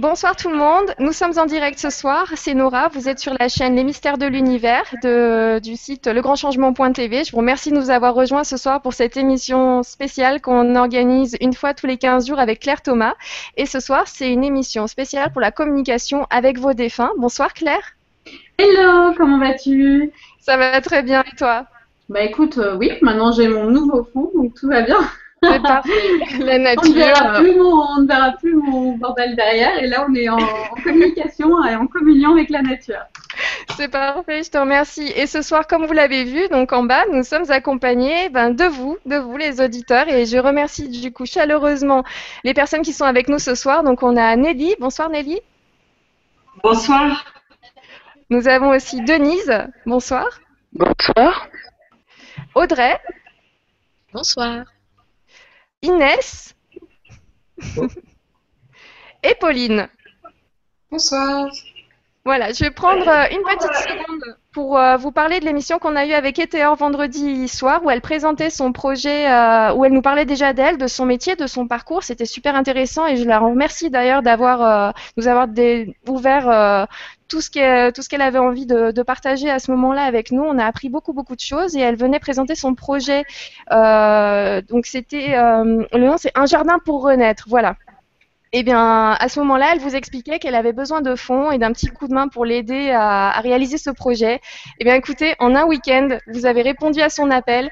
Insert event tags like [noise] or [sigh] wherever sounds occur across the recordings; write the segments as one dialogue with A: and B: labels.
A: Bonsoir tout le monde. Nous sommes en direct ce soir. C'est Nora. Vous êtes sur la chaîne Les Mystères de l'Univers du site legrandchangement.tv. Je vous remercie de nous avoir rejoints ce soir pour cette émission spéciale qu'on organise une fois tous les 15 jours avec Claire Thomas. Et ce soir, c'est une émission spéciale pour la communication avec vos défunts. Bonsoir Claire.
B: Hello, comment vas-tu?
A: Ça va très bien et toi?
B: Bah écoute, euh, oui, maintenant j'ai mon nouveau fond, donc tout va bien.
A: C'est parfait. [laughs] La nature.
B: On ne verra plus mon, on ne verra plus mon bordel derrière. Et là, on est en, en communication et en communion avec la nature.
A: C'est parfait, je te remercie. Et ce soir, comme vous l'avez vu, donc en bas, nous sommes accompagnés ben, de vous, de vous les auditeurs. Et je remercie du coup chaleureusement les personnes qui sont avec nous ce soir. Donc on a Nelly. Bonsoir Nelly.
C: Bonsoir.
A: Nous avons aussi Denise. Bonsoir.
D: Bonsoir.
A: Audrey.
E: Bonsoir.
A: Inès. Et Pauline.
F: Bonsoir.
A: Voilà, je vais prendre euh, une petite seconde pour euh, vous parler de l'émission qu'on a eue avec Etéor vendredi soir, où elle présentait son projet, euh, où elle nous parlait déjà d'elle, de son métier, de son parcours. C'était super intéressant et je la remercie d'ailleurs d'avoir nous avoir ouvert tout ce qu'elle tout ce qu'elle avait envie de, de, partager à ce moment-là avec nous. On a appris beaucoup beaucoup de choses et elle venait présenter son projet. donc c'était le nom c'est un jardin pour renaître. Voilà. Eh bien, à ce moment-là, elle vous expliquait qu'elle avait besoin de fonds et d'un petit coup de main pour l'aider à, à, réaliser ce projet. Eh bien, écoutez, en un week-end, vous avez répondu à son appel.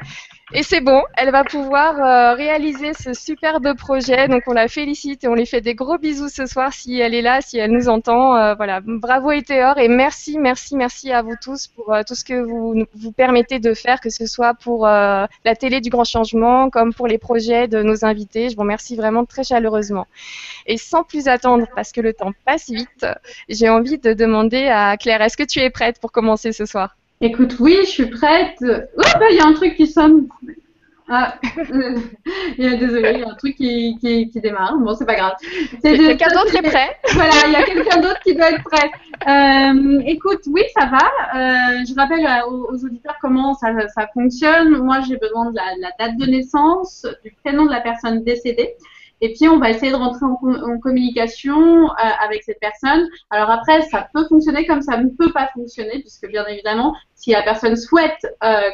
A: Et c'est bon, elle va pouvoir euh, réaliser ce superbe projet. Donc on la félicite et on lui fait des gros bisous ce soir si elle est là, si elle nous entend. Euh, voilà, bravo Etéor et merci, merci, merci à vous tous pour euh, tout ce que vous vous permettez de faire, que ce soit pour la télé du Grand Changement comme pour les projets de nos invités. Je vous remercie vraiment très chaleureusement. Et sans plus attendre, parce que le temps passe vite, j'ai envie de demander à Claire, est-ce que tu es prête pour commencer ce soir?
B: Écoute, oui, je suis prête. Oups, il y a un truc qui sonne. Ah, [laughs] désolé, il y a un truc qui, qui, qui démarre. Bon, c'est pas grave.
A: Quelqu'un d'autre est prêt?
B: Voilà, il y a quelqu'un d'autre qui doit être prêt. Euh, écoute, oui, ça va. Euh, je rappelle aux, aux, auditeurs comment ça, ça fonctionne. Moi, j'ai besoin de la, de la, date de naissance, du prénom de la personne décédée. Et puis, on va essayer de rentrer en, communication euh, avec cette personne. Alors après, ça peut fonctionner comme ça ne peut pas fonctionner, puisque bien évidemment, si la personne souhaite euh,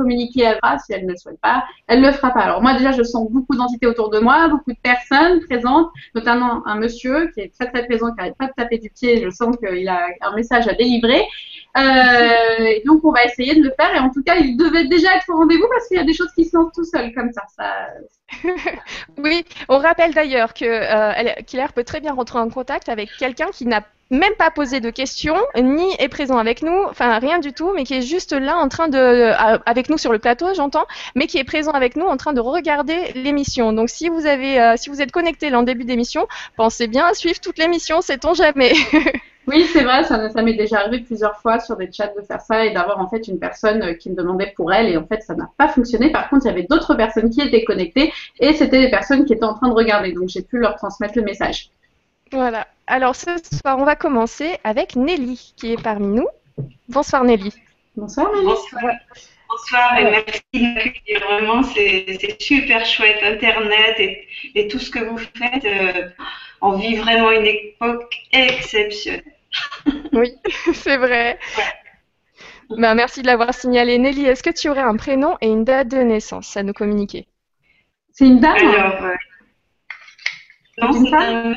B: communiquer, elle fera. Si elle ne le souhaite pas, elle le fera pas. Alors moi déjà, je sens beaucoup d'entités autour de moi, beaucoup de personnes présentes, notamment un monsieur qui est très très présent, qui n'arrête pas de taper du pied. Je sens qu'il a un message à délivrer. Euh, donc on va essayer de le faire. Et en tout cas, il devait déjà être au rendez-vous parce qu'il y a des choses qui se lancent tout seul comme ça. [laughs]
A: oui, on rappelle d'ailleurs que euh, peut très bien rentrer en contact avec quelqu'un qui n'a même pas posé de questions, ni est présent avec nous, enfin rien du tout, mais qui est juste là en train de, euh, avec nous sur le plateau, j'entends, mais qui est présent avec nous en train de regarder l'émission. Donc si vous avez, euh, si vous êtes connecté là en début d'émission, pensez bien à suivre toute l'émission, sait-on jamais. [laughs]
B: Oui, c'est vrai, ça, ça m'est déjà arrivé plusieurs fois sur des chats de faire ça et d'avoir en fait une personne qui me demandait pour elle et en fait ça n'a pas fonctionné. Par contre, il y avait d'autres personnes qui étaient connectées et c'était des personnes qui étaient en train de regarder, donc j'ai pu leur transmettre le message.
A: Voilà. Alors ce soir, on va commencer avec Nelly qui est parmi nous. Bonsoir Nelly.
B: Bonsoir Nelly.
C: Bonsoir. Bonsoir et merci de m'accueillir. Vraiment, c'est super chouette. Internet et, et, tout ce que vous faites, euh, on vit vraiment une époque exceptionnelle. [laughs]
A: oui, [laughs] c'est vrai. Ouais. Ben, merci de l'avoir signalé. Nelly, est-ce que tu aurais un prénom et une date de naissance à nous communiquer?
B: C'est une dame
C: Alors, euh, non, c'est un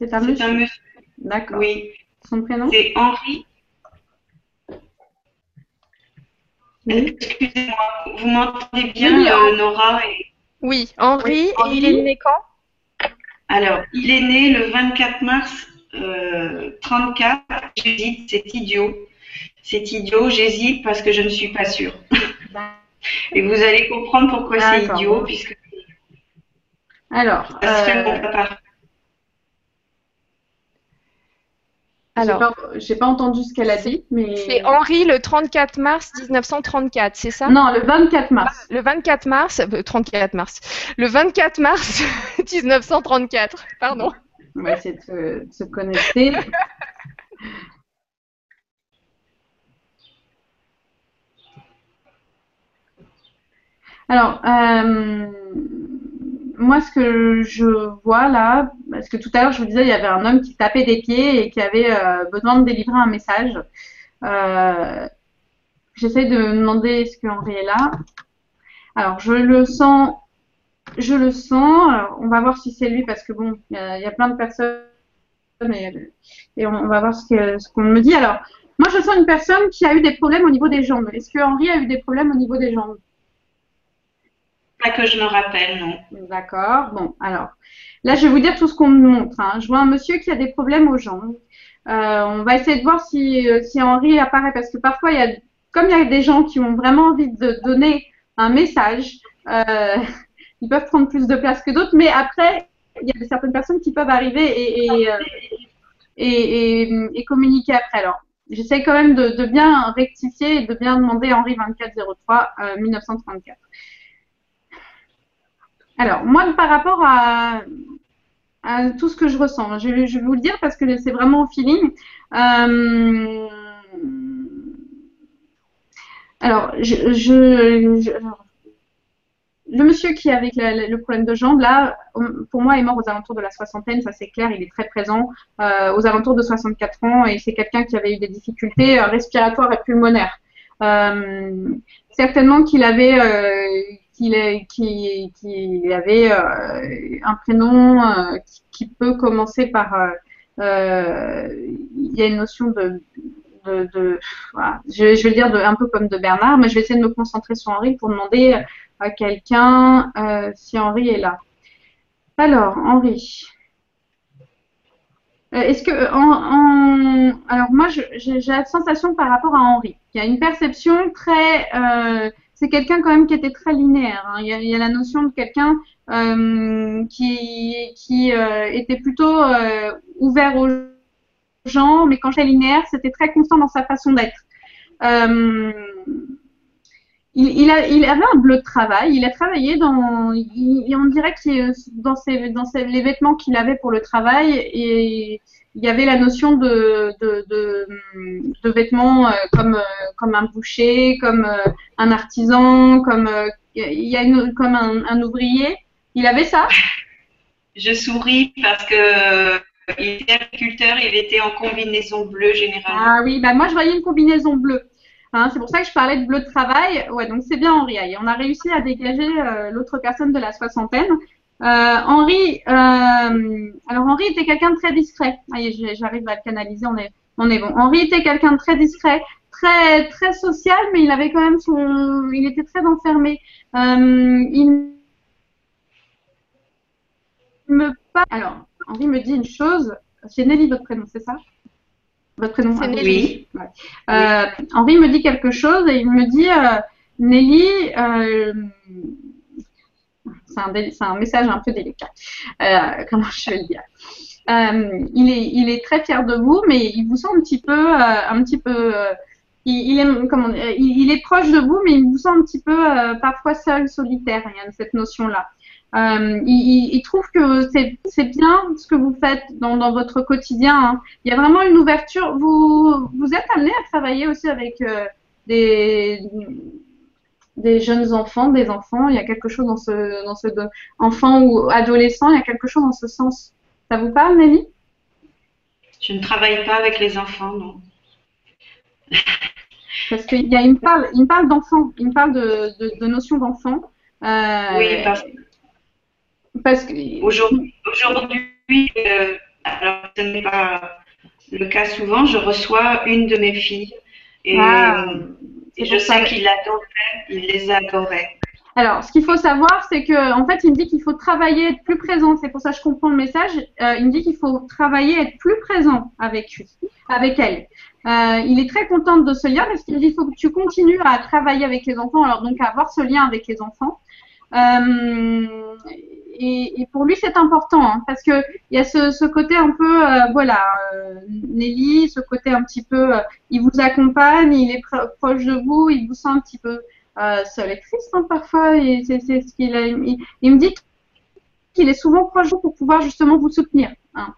B: c'est un monsieur.
C: un monsieur.
B: D'accord.
C: Oui.
B: Son prénom
C: C'est Henri.
B: Oui.
C: Excusez-moi, vous m'entendez bien,
B: Oui,
C: euh, Nora et...
A: Oui, Henri.
B: Oui,
A: Et il est né quand?
C: Alors, il est né le 24 mars euh, 34. J'hésite, c'est idiot. C'est idiot, j'hésite parce que je ne suis pas sûre. [laughs] et vous allez comprendre pourquoi c'est idiot, puisque
B: Alors,
C: ça serait
B: euh,
C: mon papa.
A: Alors,
B: j'ai pas, pas entendu ce qu'elle a dit, mais
A: c'est Henri le 34 mars 1934, c'est ça?
B: Non, le 24 mars.
A: Le 24 mars, euh, 34 mars, le 24 mars [laughs] 1934, pardon.
B: On va essayer de se, de se connecter. Alors, euh, moi, ce que je vois là, parce que tout à l'heure, je vous disais, il y avait un homme qui tapait des pieds et qui avait euh, besoin de délivrer un message. Euh, J'essaie de me demander est-ce que Henri est là. Alors, je le sens. Je le sens. Alors, on va voir si c'est lui parce que bon, il y, a plein de personnes et on, va voir ce qu'on me dit. Alors, moi, je sens une personne qui a eu des problèmes au niveau des jambes. Est-ce que Henri a eu des problèmes au niveau des jambes?
C: Que je me rappelle, non.
B: D'accord. Bon, alors, là, je vais vous dire tout ce qu'on me montre. Hein. Je vois un monsieur qui a des problèmes aux jambes. Euh, on va essayer de voir si, euh, si Henri apparaît parce que parfois, il y a, comme il y a des gens qui ont vraiment envie de donner un message, euh, [laughs] ils peuvent prendre plus de place que d'autres. Mais après, il y a certaines personnes qui peuvent arriver et, et, et, et communiquer après. Alors, j'essaie quand même de, bien rectifier et de bien demander Henri 2403 euh, 1934. Alors, moi, par rapport à, tout ce que je ressens, je, vais vous le dire parce que c'est vraiment au feeling. Euh, alors, le monsieur qui avec le problème de jambe, là, pour moi, est mort aux alentours de la soixantaine, ça c'est clair, il est très présent, euh, aux alentours de 64 ans, et c'est quelqu'un qui avait eu des difficultés euh, respiratoires et pulmonaires. Certainement qu'il avait, qu'il avait un prénom qui, peut commencer par, il y a une notion de, je, vais le dire un peu comme de Bernard, mais je vais essayer de me concentrer sur Henri pour demander à quelqu'un euh, si Henri est là. Alors, Henri. Euh, est-ce que alors moi j'ai la sensation par rapport à Henri, il y a une perception très euh, c'est quelqu'un quand même qui était très linéaire. Hein. Il, y a, la notion de quelqu'un qui, qui était plutôt ouvert aux gens, mais quand c'est linéaire, c'était très constant dans sa façon d'être il, a, il, avait un bleu de travail. Il a travaillé dans. on dirait que dans, ses, dans les vêtements qu'il avait pour le travail, et il y avait la notion de, de, de, vêtements euh, comme, euh, comme un boucher, comme euh, un artisan, comme, il y a une, comme un, ouvrier. Il avait ça
C: Je souris parce que il était agriculteur, il était en combinaison bleue généralement.
B: Ah oui, bah moi je voyais une combinaison bleue. Hein, c'est pour ça que je parlais de bleu de travail. Ouais, donc c'est bien Henri. on a réussi à dégager euh, l'autre personne de la soixantaine. Euh, Henri, euh, alors Henri était quelqu'un de très discret. J'arrive à le canaliser, on est, on est bon. Henri était quelqu'un de très discret, très très social, mais il avait quand même son, il était très enfermé. il me alors Henri me dit une chose. C'est Nelly votre prénom, c'est ça?
C: Votre prénom
B: C'est Nelly. Euh, Henri me dit quelque chose et il me dit euh, Nelly, euh, c'est un, message un peu délicat. [laughs] comment je vais le dire il, est, il est très fier de vous, mais il vous sent un petit peu, un petit peu il, est, comment, il, est proche de vous, mais il vous sent un petit peu parfois seul, solitaire. Il y a cette notion-là. Euh, il, trouve que c'est bien ce que vous faites dans, dans votre quotidien. Hein. Il y a vraiment une ouverture. Vous, vous êtes amené à travailler aussi avec euh, des, des jeunes enfants, des enfants. Il y a quelque chose dans ce, dans ce enfant ou adolescent. Il y a quelque chose dans ce sens. Ça vous parle, Nelly?
C: Je ne travaille pas avec les enfants, non. [laughs]
B: Parce qu'il y a, il me parle, il me parle d'enfants. Il me parle de, de, de notion d'enfant.
C: Euh, oui, parce que
B: parce que
C: aujourd'hui, euh, alors ce n'est pas le cas souvent, je reçois une de mes filles et, ah, je sais qu'il adorait, il les adorait.
B: Alors, ce qu'il faut savoir, c'est que en fait, il me dit qu'il faut travailler, être plus présent. C'est pour ça que je comprends le message. Euh, il me dit qu'il faut travailler, être plus présent avec lui, avec elle. Euh, il est très content de ce lien parce qu'il dit qu'il faut que tu continues à travailler avec les enfants, alors donc à avoir ce lien avec les enfants. Euh, et, pour lui, c'est important hein, parce que il y a ce, côté un peu, euh, voilà, euh, Nelly, ce côté un petit peu, il vous accompagne, il est proche de vous, il vous sent un petit peu seul et triste hein, parfois. Et c'est ce qu'il. Il, me dit qu'il est souvent proche de vous pour pouvoir justement vous soutenir. Hein.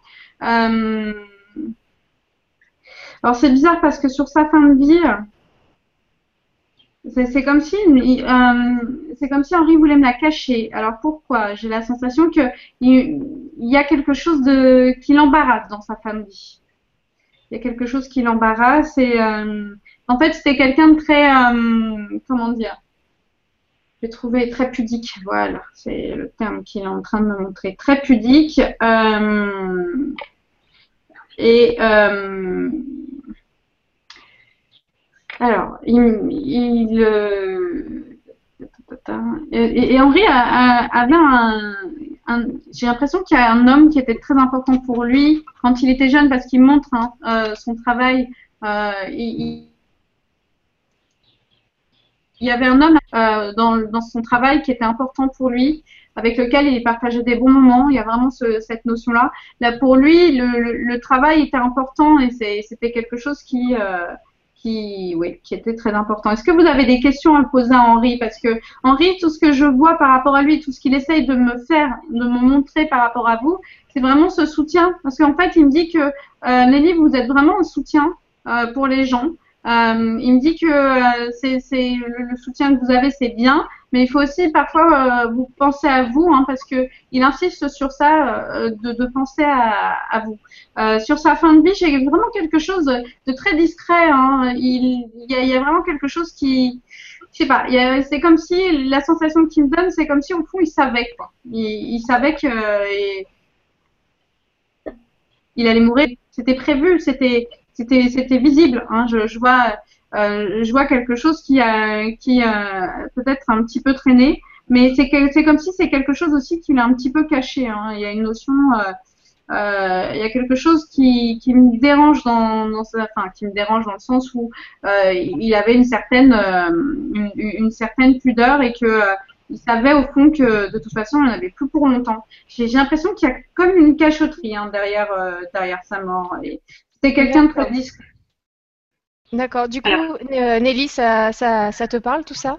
B: alors c'est bizarre parce que sur sa fin de vie, c'est comme si euh, c'est comme si Henri voulait me la cacher. Alors pourquoi? J'ai la sensation que il, y a quelque chose qui l'embarrasse dans sa famille. Il y a quelque chose qui l'embarrasse euh, en fait c'était quelqu'un de très euh, comment dire? J'ai trouvé très pudique. Voilà, c'est le terme qu'il est en train de me montrer. Très pudique. Et alors, il, il euh, et, Henri avait un, j'ai l'impression qu'il y a un homme qui était très important pour lui quand il était jeune parce qu'il montre hein, euh, son travail. Euh, il, y avait un homme euh, dans, son travail qui était important pour lui, avec lequel il partageait des bons moments. Il y a vraiment ce, cette notion-là. Là, pour lui, le, le, travail était important et c'était quelque chose qui, qui, oui, qui était très important. Est-ce que vous avez des questions à poser à Henri? Parce que Henri, tout ce que je vois par rapport à lui, tout ce qu'il essaye de me faire, de me montrer par rapport à vous, c'est vraiment ce soutien. Parce qu'en fait, il me dit que euh, Nelly, vous êtes vraiment un soutien euh, pour les gens. Euh, il me dit que euh, c'est, le soutien que vous avez, c'est bien, mais il faut aussi parfois euh, vous penser à vous, hein, parce que il insiste sur ça, de, penser à, vous. Sur sa fin de vie, j'ai vraiment quelque chose de, très discret. Hein. Il, y a, vraiment quelque chose qui, je sais pas, c'est comme si la sensation qu'il me donne, c'est comme si au fond il savait quoi. Il, il savait que et, il allait mourir. C'était prévu, c'était c'était c'était visible. Hein. Je, je, vois euh, je vois quelque chose qui a qui peut-être un petit peu traîné, mais c'est c'est comme si c'est quelque chose aussi qu'il a un petit peu caché. Hein. Il y a une notion euh, euh, il y a quelque chose qui, qui me dérange dans, dans enfin qui me dérange dans le sens où euh, il avait une certaine euh, une, une, certaine pudeur et que euh, il savait au fond que de toute façon il n'en avait plus pour longtemps. J'ai l'impression qu'il y a comme une cachotterie hein, derrière derrière sa mort. C'est quelqu'un de très discret.
A: D'accord. Du coup, Nelly, ça, ça, ça, te parle tout ça?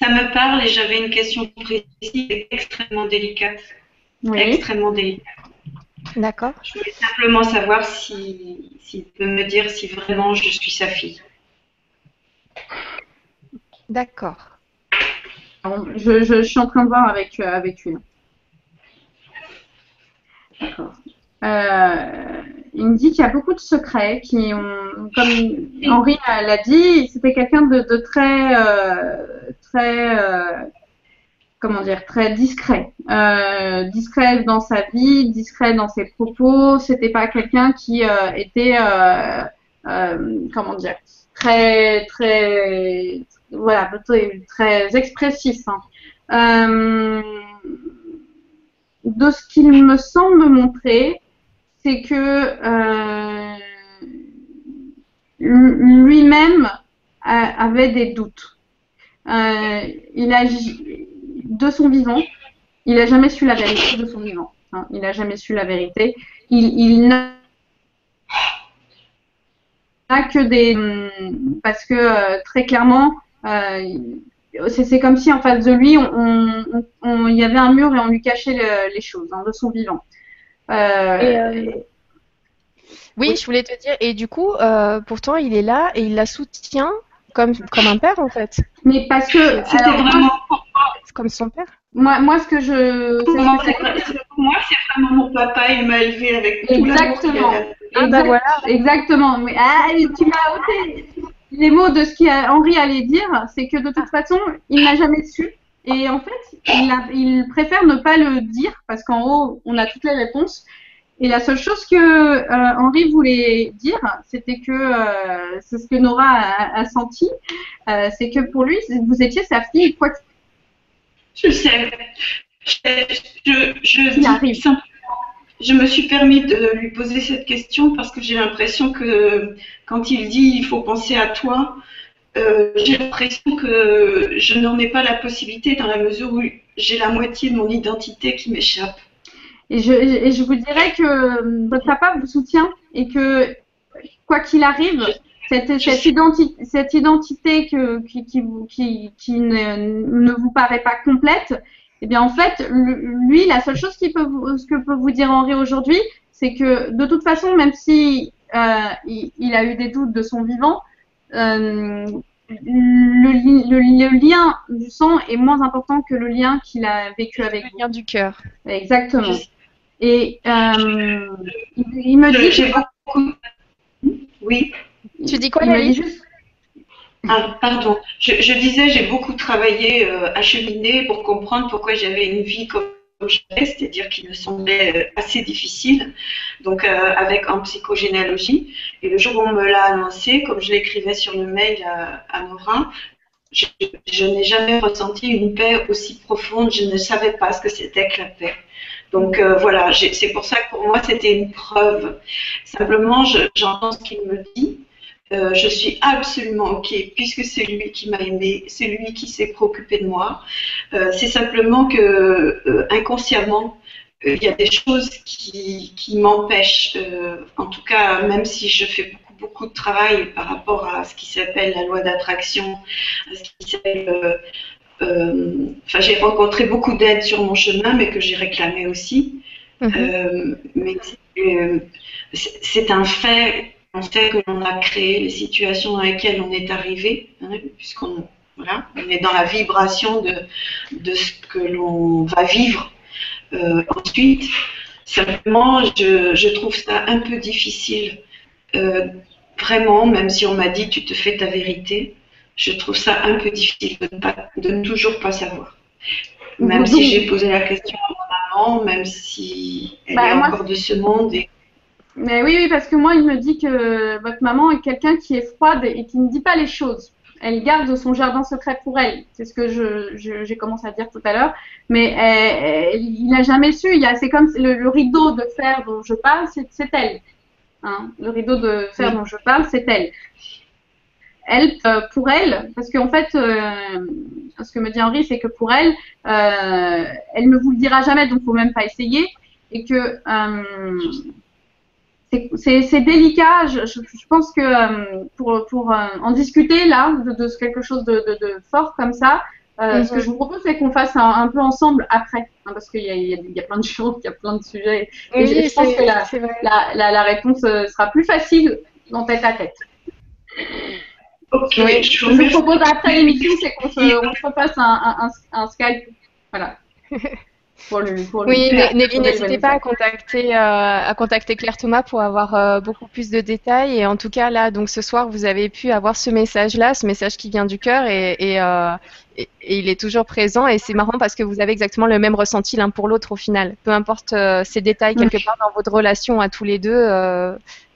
C: Ça me parle et j'avais une question précise extrêmement délicate. Oui. Extrêmement délicate.
A: D'accord.
C: Je voulais simplement savoir s'il si, peut me dire si vraiment je suis sa fille.
A: D'accord.
B: Je, je, je, suis en train de voir avec, euh, avec lui. D'accord. Euh, il me dit qu'il y a beaucoup de secrets qui ont, comme Henri l'a dit, c'était quelqu'un de, de, très, euh, très, euh, comment dire, très discret, discret dans sa vie, discret dans ses propos. C'était pas quelqu'un qui était, comment dire, très, très, voilà, très, très expressif. Hein. de ce qu'il me semble montrer, c'est que euh, lui-même avait des doutes. Euh, il de son vivant, il n'a jamais su la vérité de son vivant. Hein. il n'a jamais su la vérité. Il, n'a que des. Parce que euh, très clairement, euh, c'est comme si en face de lui, il on, y avait un mur et on lui cachait le, les choses hein, de son vivant.
A: Euh, euh, oui, je voulais te dire. Et du coup, euh, pourtant, il est là et il la soutient comme, comme un père, en fait.
B: Mais parce que
C: c'était vraiment
A: comme son père.
B: Moi, moi, ce que je.
C: Pour moi, c'est vraiment mon papa. Il m'a élevé avec
B: Exactement.
A: Ah bah voilà.
B: Exactement. Mais ah, tu m'as ôté les mots de ce qu'Henri allait dire. C'est que de toute façon, il n'a jamais su et en fait, il, a, il, préfère ne pas le dire parce qu'en haut, on a toutes les réponses. Et la seule chose que euh, Henri voulait dire, c'était que euh, c'est ce que Nora a, a senti, euh, c'est que pour lui, vous étiez sa fille. Quoi
C: je sais. Je, je, je, arrive. Simplement, je me suis permis de lui poser cette question parce que j'ai l'impression que quand il dit il faut penser à toi, euh, j'ai l'impression que je n'en ai pas la possibilité dans la mesure où j'ai la moitié de mon identité qui m'échappe.
B: Et je, et je vous dirais que votre papa vous soutient et que quoi qu'il arrive, cette, cette, identi cette, identité que, qui, qui, qui, qui ne, ne, vous paraît pas complète, eh bien en fait, lui, la seule chose qui peut vous, ce que peut vous dire Henri aujourd'hui, c'est que de toute façon, même si euh, il, il, a eu des doutes de son vivant, euh, le, lien du sang est moins important que le lien qu'il a vécu avec
A: Le lien du cœur.
B: Exactement. Et euh, il, me dit.
C: J'ai beaucoup.
A: Oui. Tu dis quoi,
B: il juste...
C: Ah, pardon. Je, disais, j'ai beaucoup travaillé, euh, acheminé pour comprendre pourquoi j'avais une vie comme c'est-à-dire qu'il me semblait euh, assez difficile, donc euh, avec en psychogénéalogie. Et le jour où on me l'a annoncé, comme je l'écrivais sur le mail à, à Morin, je, je n'ai jamais ressenti une paix aussi profonde. Je ne savais pas ce que c'était que la paix. Donc euh, voilà, c'est pour ça que pour moi c'était une preuve. Simplement, j'entends ce qu'il me dit. Euh, je suis absolument OK, puisque c'est lui qui m'a aimé, c'est lui qui s'est préoccupé de moi. Euh, c'est simplement que inconsciemment, il y a des choses qui, qui m'empêchent, en tout cas, même si je fais beaucoup, beaucoup de travail par rapport à ce qui s'appelle la loi d'attraction, à ce qui s'appelle euh, enfin, j'ai rencontré beaucoup d'aide sur mon chemin, mais que j'ai réclamé aussi. Mhm. Euh, mais euh, c'est un fait. On sait que l'on a créé les situations dans lesquelles on est arrivé, hein, puisqu'on voilà, on est dans la vibration de, de ce que l'on va vivre ensuite. Simplement, je, je, trouve ça un peu difficile, vraiment, même si on m'a dit tu te fais ta vérité, je trouve ça un peu difficile de, ne toujours pas savoir. Même si j'ai posé la question à maman, même si elle bah, est encore de ce monde.
B: Mais oui, oui, parce que moi, il me dit que votre maman est quelqu'un qui est froide et qui ne dit pas les choses. Elle garde son jardin secret pour elle. C'est ce que j'ai commencé à dire tout à l'heure. Mais il n'a jamais su. C'est comme le, rideau de fer dont je parle, c'est elle. Hein? le rideau de fer dont je parle, c'est elle elle, euh, pour elle, parce qu'en fait, euh, ce que me dit Henri, c'est que pour elle, euh, elle ne vous le dira jamais, donc il ne faut même pas essayer, et que c'est délicat. Je, pense que pour, pour en discuter là, de, quelque chose de, fort comme ça, ce que je vous propose, c'est qu'on fasse un, peu ensemble après, hein, parce qu'il y, y, a plein de choses, il y a plein de sujets. Et je, pense que la, la, la, réponse sera plus facile dans tête à tête.
C: Ok, je,
B: vous propose après l'émission, c'est qu'on se, on repasse un, un, un, Skype. Voilà. [laughs]
A: oui, Nelly, n'hésitez pas à contacter, euh, à contacter Claire Thomas pour avoir euh, beaucoup plus de détails. Et en tout cas, là, donc ce soir, vous avez pu avoir ce message-là, ce message qui vient du cœur, et, et, euh, et, il est toujours présent. Et c'est marrant parce que vous avez exactement le même ressenti l'un pour l'autre au final. Peu importe ces détails quelque part dans votre relation à tous les deux,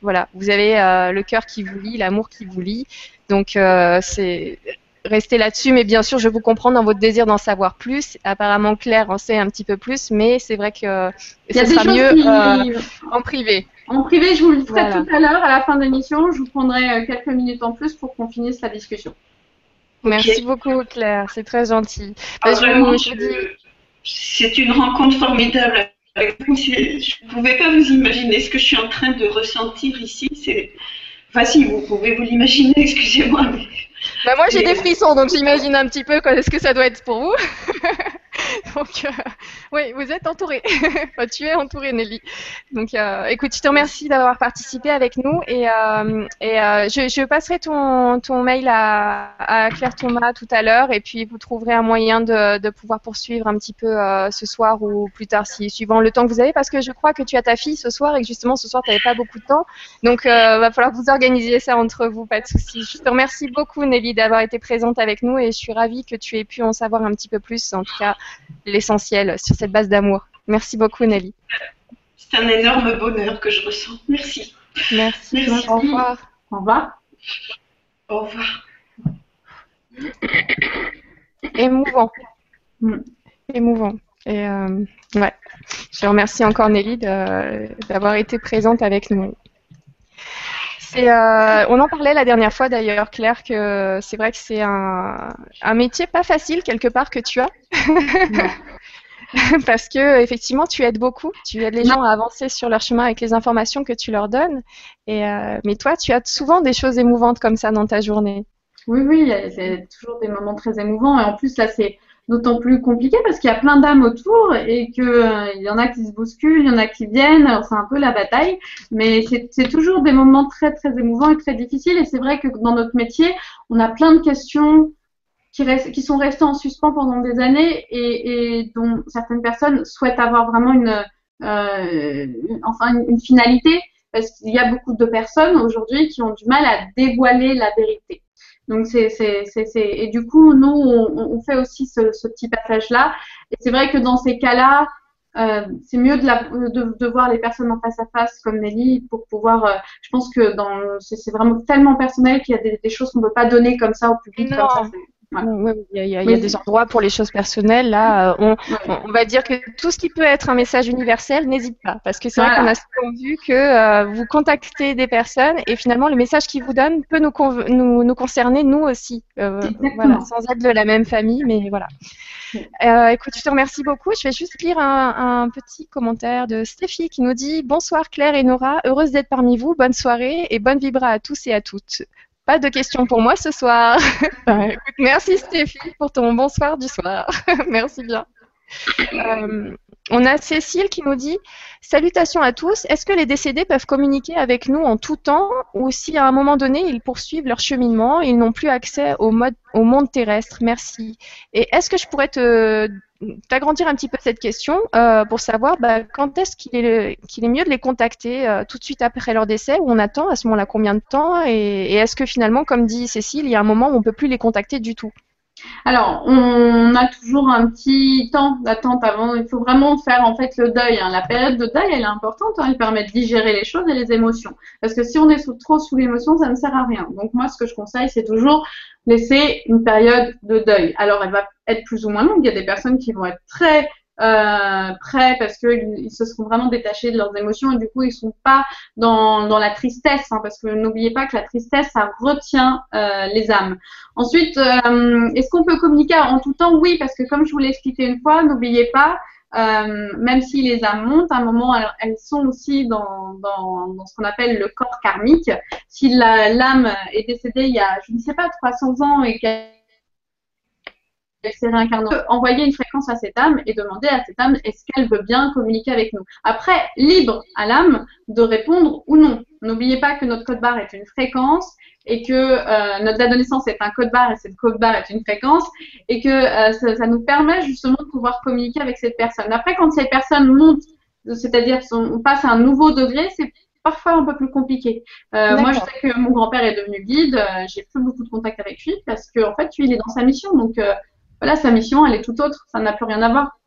A: voilà, vous avez le cœur qui vous lie, l'amour qui vous lie. Donc c'est rester là-dessus, mais bien sûr, je vous comprends dans votre désir d'en savoir plus. Apparemment, Claire en sait un petit peu plus, mais c'est vrai que ce sera mieux euh, en privé.
B: En privé, je vous le ferai tout à l'heure, à la fin de l'émission. Je vous prendrai euh, quelques minutes en plus pour qu'on finisse la discussion.
A: Merci beaucoup, Claire. C'est très gentil.
C: Ah, c'est une rencontre formidable. Je ne pouvais pas vous imaginer ce que je suis en train de ressentir ici. C'est Enfin, si, vous pouvez vous l'imaginer, [laughs] excusez-moi. Mais...
A: Bah, moi, j'ai des frissons, donc j'imagine un petit peu ce que ça doit être pour vous. [laughs] Donc, euh, oui, vous êtes entouré. [laughs] tu es entouré, Nelly. Donc, euh, écoute, je te remercie d'avoir participé avec nous et, euh, et je, je, passerai ton, ton mail à, à, Claire Thomas tout à l'heure et puis vous trouverez un moyen de, de pouvoir poursuivre un petit peu ce soir ou plus tard, si, suivant le temps que vous avez, parce que je crois que tu as ta fille ce soir et que justement ce soir tu n'avais pas beaucoup de temps. Donc, va falloir vous organiser ça entre vous, pas de souci. Je te remercie beaucoup, Nelly, d'avoir été présente avec nous et je suis ravie que tu aies pu en savoir un petit peu plus, en tout cas l'essentiel sur cette base d'amour. Merci beaucoup, Nelly.
C: C'est un énorme bonheur que je ressens. Merci.
A: Merci. Au revoir.
B: Au revoir.
C: Au revoir.
A: Émouvant. Mm. Émouvant. Et euh, ouais. Je remercie encore Nelly d'avoir été présente avec nous. Euh, on en parlait la dernière fois d'ailleurs, Claire, que c'est vrai que c'est un, métier pas facile quelque part que tu as. [laughs] [laughs] Parce que effectivement, tu aides beaucoup, tu aides les gens à avancer sur leur chemin avec les informations que tu leur donnes. Et, euh, mais toi, tu as souvent des choses émouvantes comme ça dans ta journée.
B: Oui, oui, c'est toujours des moments très émouvants. Et en plus, là, c'est d'autant plus compliqué parce qu'il y a plein d'âmes autour et que euh, y en a qui se bousculent, il y en a qui viennent. Alors c'est un peu la bataille, mais c'est toujours des moments très très émouvants et très difficiles. Et c'est vrai que dans notre métier, on a plein de questions qui, restent, qui sont restées en suspens pendant des années et, et dont certaines personnes souhaitent avoir vraiment une, euh, enfin une, une finalité parce qu'il y a beaucoup de personnes aujourd'hui qui ont du mal à dévoiler la vérité. Donc c'est c'est c'est et du coup nous on, on fait aussi ce, ce petit passage là et c'est vrai que dans ces cas-là euh, c'est mieux de, la, de, de, voir les personnes en face à face comme Nelly pour pouvoir. Euh, je pense que dans c'est vraiment tellement personnel qu'il y a des, des choses qu'on ne peut pas donner comme ça au public.
A: Non.
B: Comme ça,
A: il y a, des endroits pour les choses personnelles. Là, euh, on, va dire que tout ce qui peut être un message universel, n'hésite pas. Parce que c'est vrai qu'on a souvent vu que euh, vous contactez des personnes et finalement, le message qu'ils vous donnent peut nous, nous, nous, concerner, nous aussi. Euh, voilà, sans être de la même famille, mais voilà. écoute, je te remercie beaucoup. Je vais juste lire un, un, petit commentaire de Stéphie qui nous dit Bonsoir Claire et Nora, heureuse d'être parmi vous. Bonne soirée et bonne vibra à tous et à toutes. Pas de questions pour moi ce soir. [laughs] merci Stéphie pour ton bonsoir du soir. [laughs] merci bien. Euh, on a Cécile qui nous dit Salutations à tous. Est-ce que les décédés peuvent communiquer avec nous en tout temps ou si à un moment donné ils poursuivent leur cheminement, ils n'ont plus accès au, monde terrestre? Merci. Et est-ce que je pourrais t'agrandir un petit peu cette question euh, pour savoir bah, quand est-ce qu'il est, mieux de les contacter euh, tout de suite après leur décès ou on attend à ce moment-là combien de temps et, et est-ce que finalement, comme dit Cécile, il y a un moment où on ne peut plus les contacter du tout?
B: Alors, on a toujours un petit temps d'attente avant. Il faut vraiment faire en fait le deuil. Hein. La période de deuil, elle est importante. Hein. Elle permet de digérer les choses et les émotions. Parce que si on est trop sous l'émotion, ça ne sert à rien. Donc moi, ce que je conseille, c'est toujours laisser une période de deuil. Alors, elle va être plus ou moins longue. Il y a des personnes qui vont être très euh, parce qu'ils se seront vraiment détachés de leurs émotions et du coup ils sont pas dans, dans la tristesse hein, parce que n'oubliez pas que la tristesse ça retient euh, les âmes. Ensuite, euh, est-ce qu'on peut communiquer en tout temps? Oui, parce que comme je vous l'ai expliqué une fois, n'oubliez pas, euh, même si les âmes montent, à un moment elles, elles sont aussi dans, dans, dans ce qu'on appelle le corps karmique. Si l'âme est décédée il y a, je ne sais pas, 300 ans et qu'elle elle s'est réincarnée, envoyer une fréquence à cette âme et demander à cette âme est-ce qu'elle veut bien communiquer avec nous? Après, libre à l'âme de répondre ou non. N'oubliez pas que notre code barre est une fréquence et que euh, notre date de naissance est un code barre et cette code barre est une fréquence et que euh, ça, ça, nous permet justement de pouvoir communiquer avec cette personne. Après, quand ces personnes montent, c'est-à-dire on passe à un nouveau degré, c'est parfois un peu plus compliqué. Euh, moi, je sais que mon grand-père est devenu guide, j'ai plus beaucoup de contact avec lui parce qu'en en fait, lui, il est dans sa mission. Donc, voilà, sa mission, elle est tout autre, ça n'a plus rien à voir.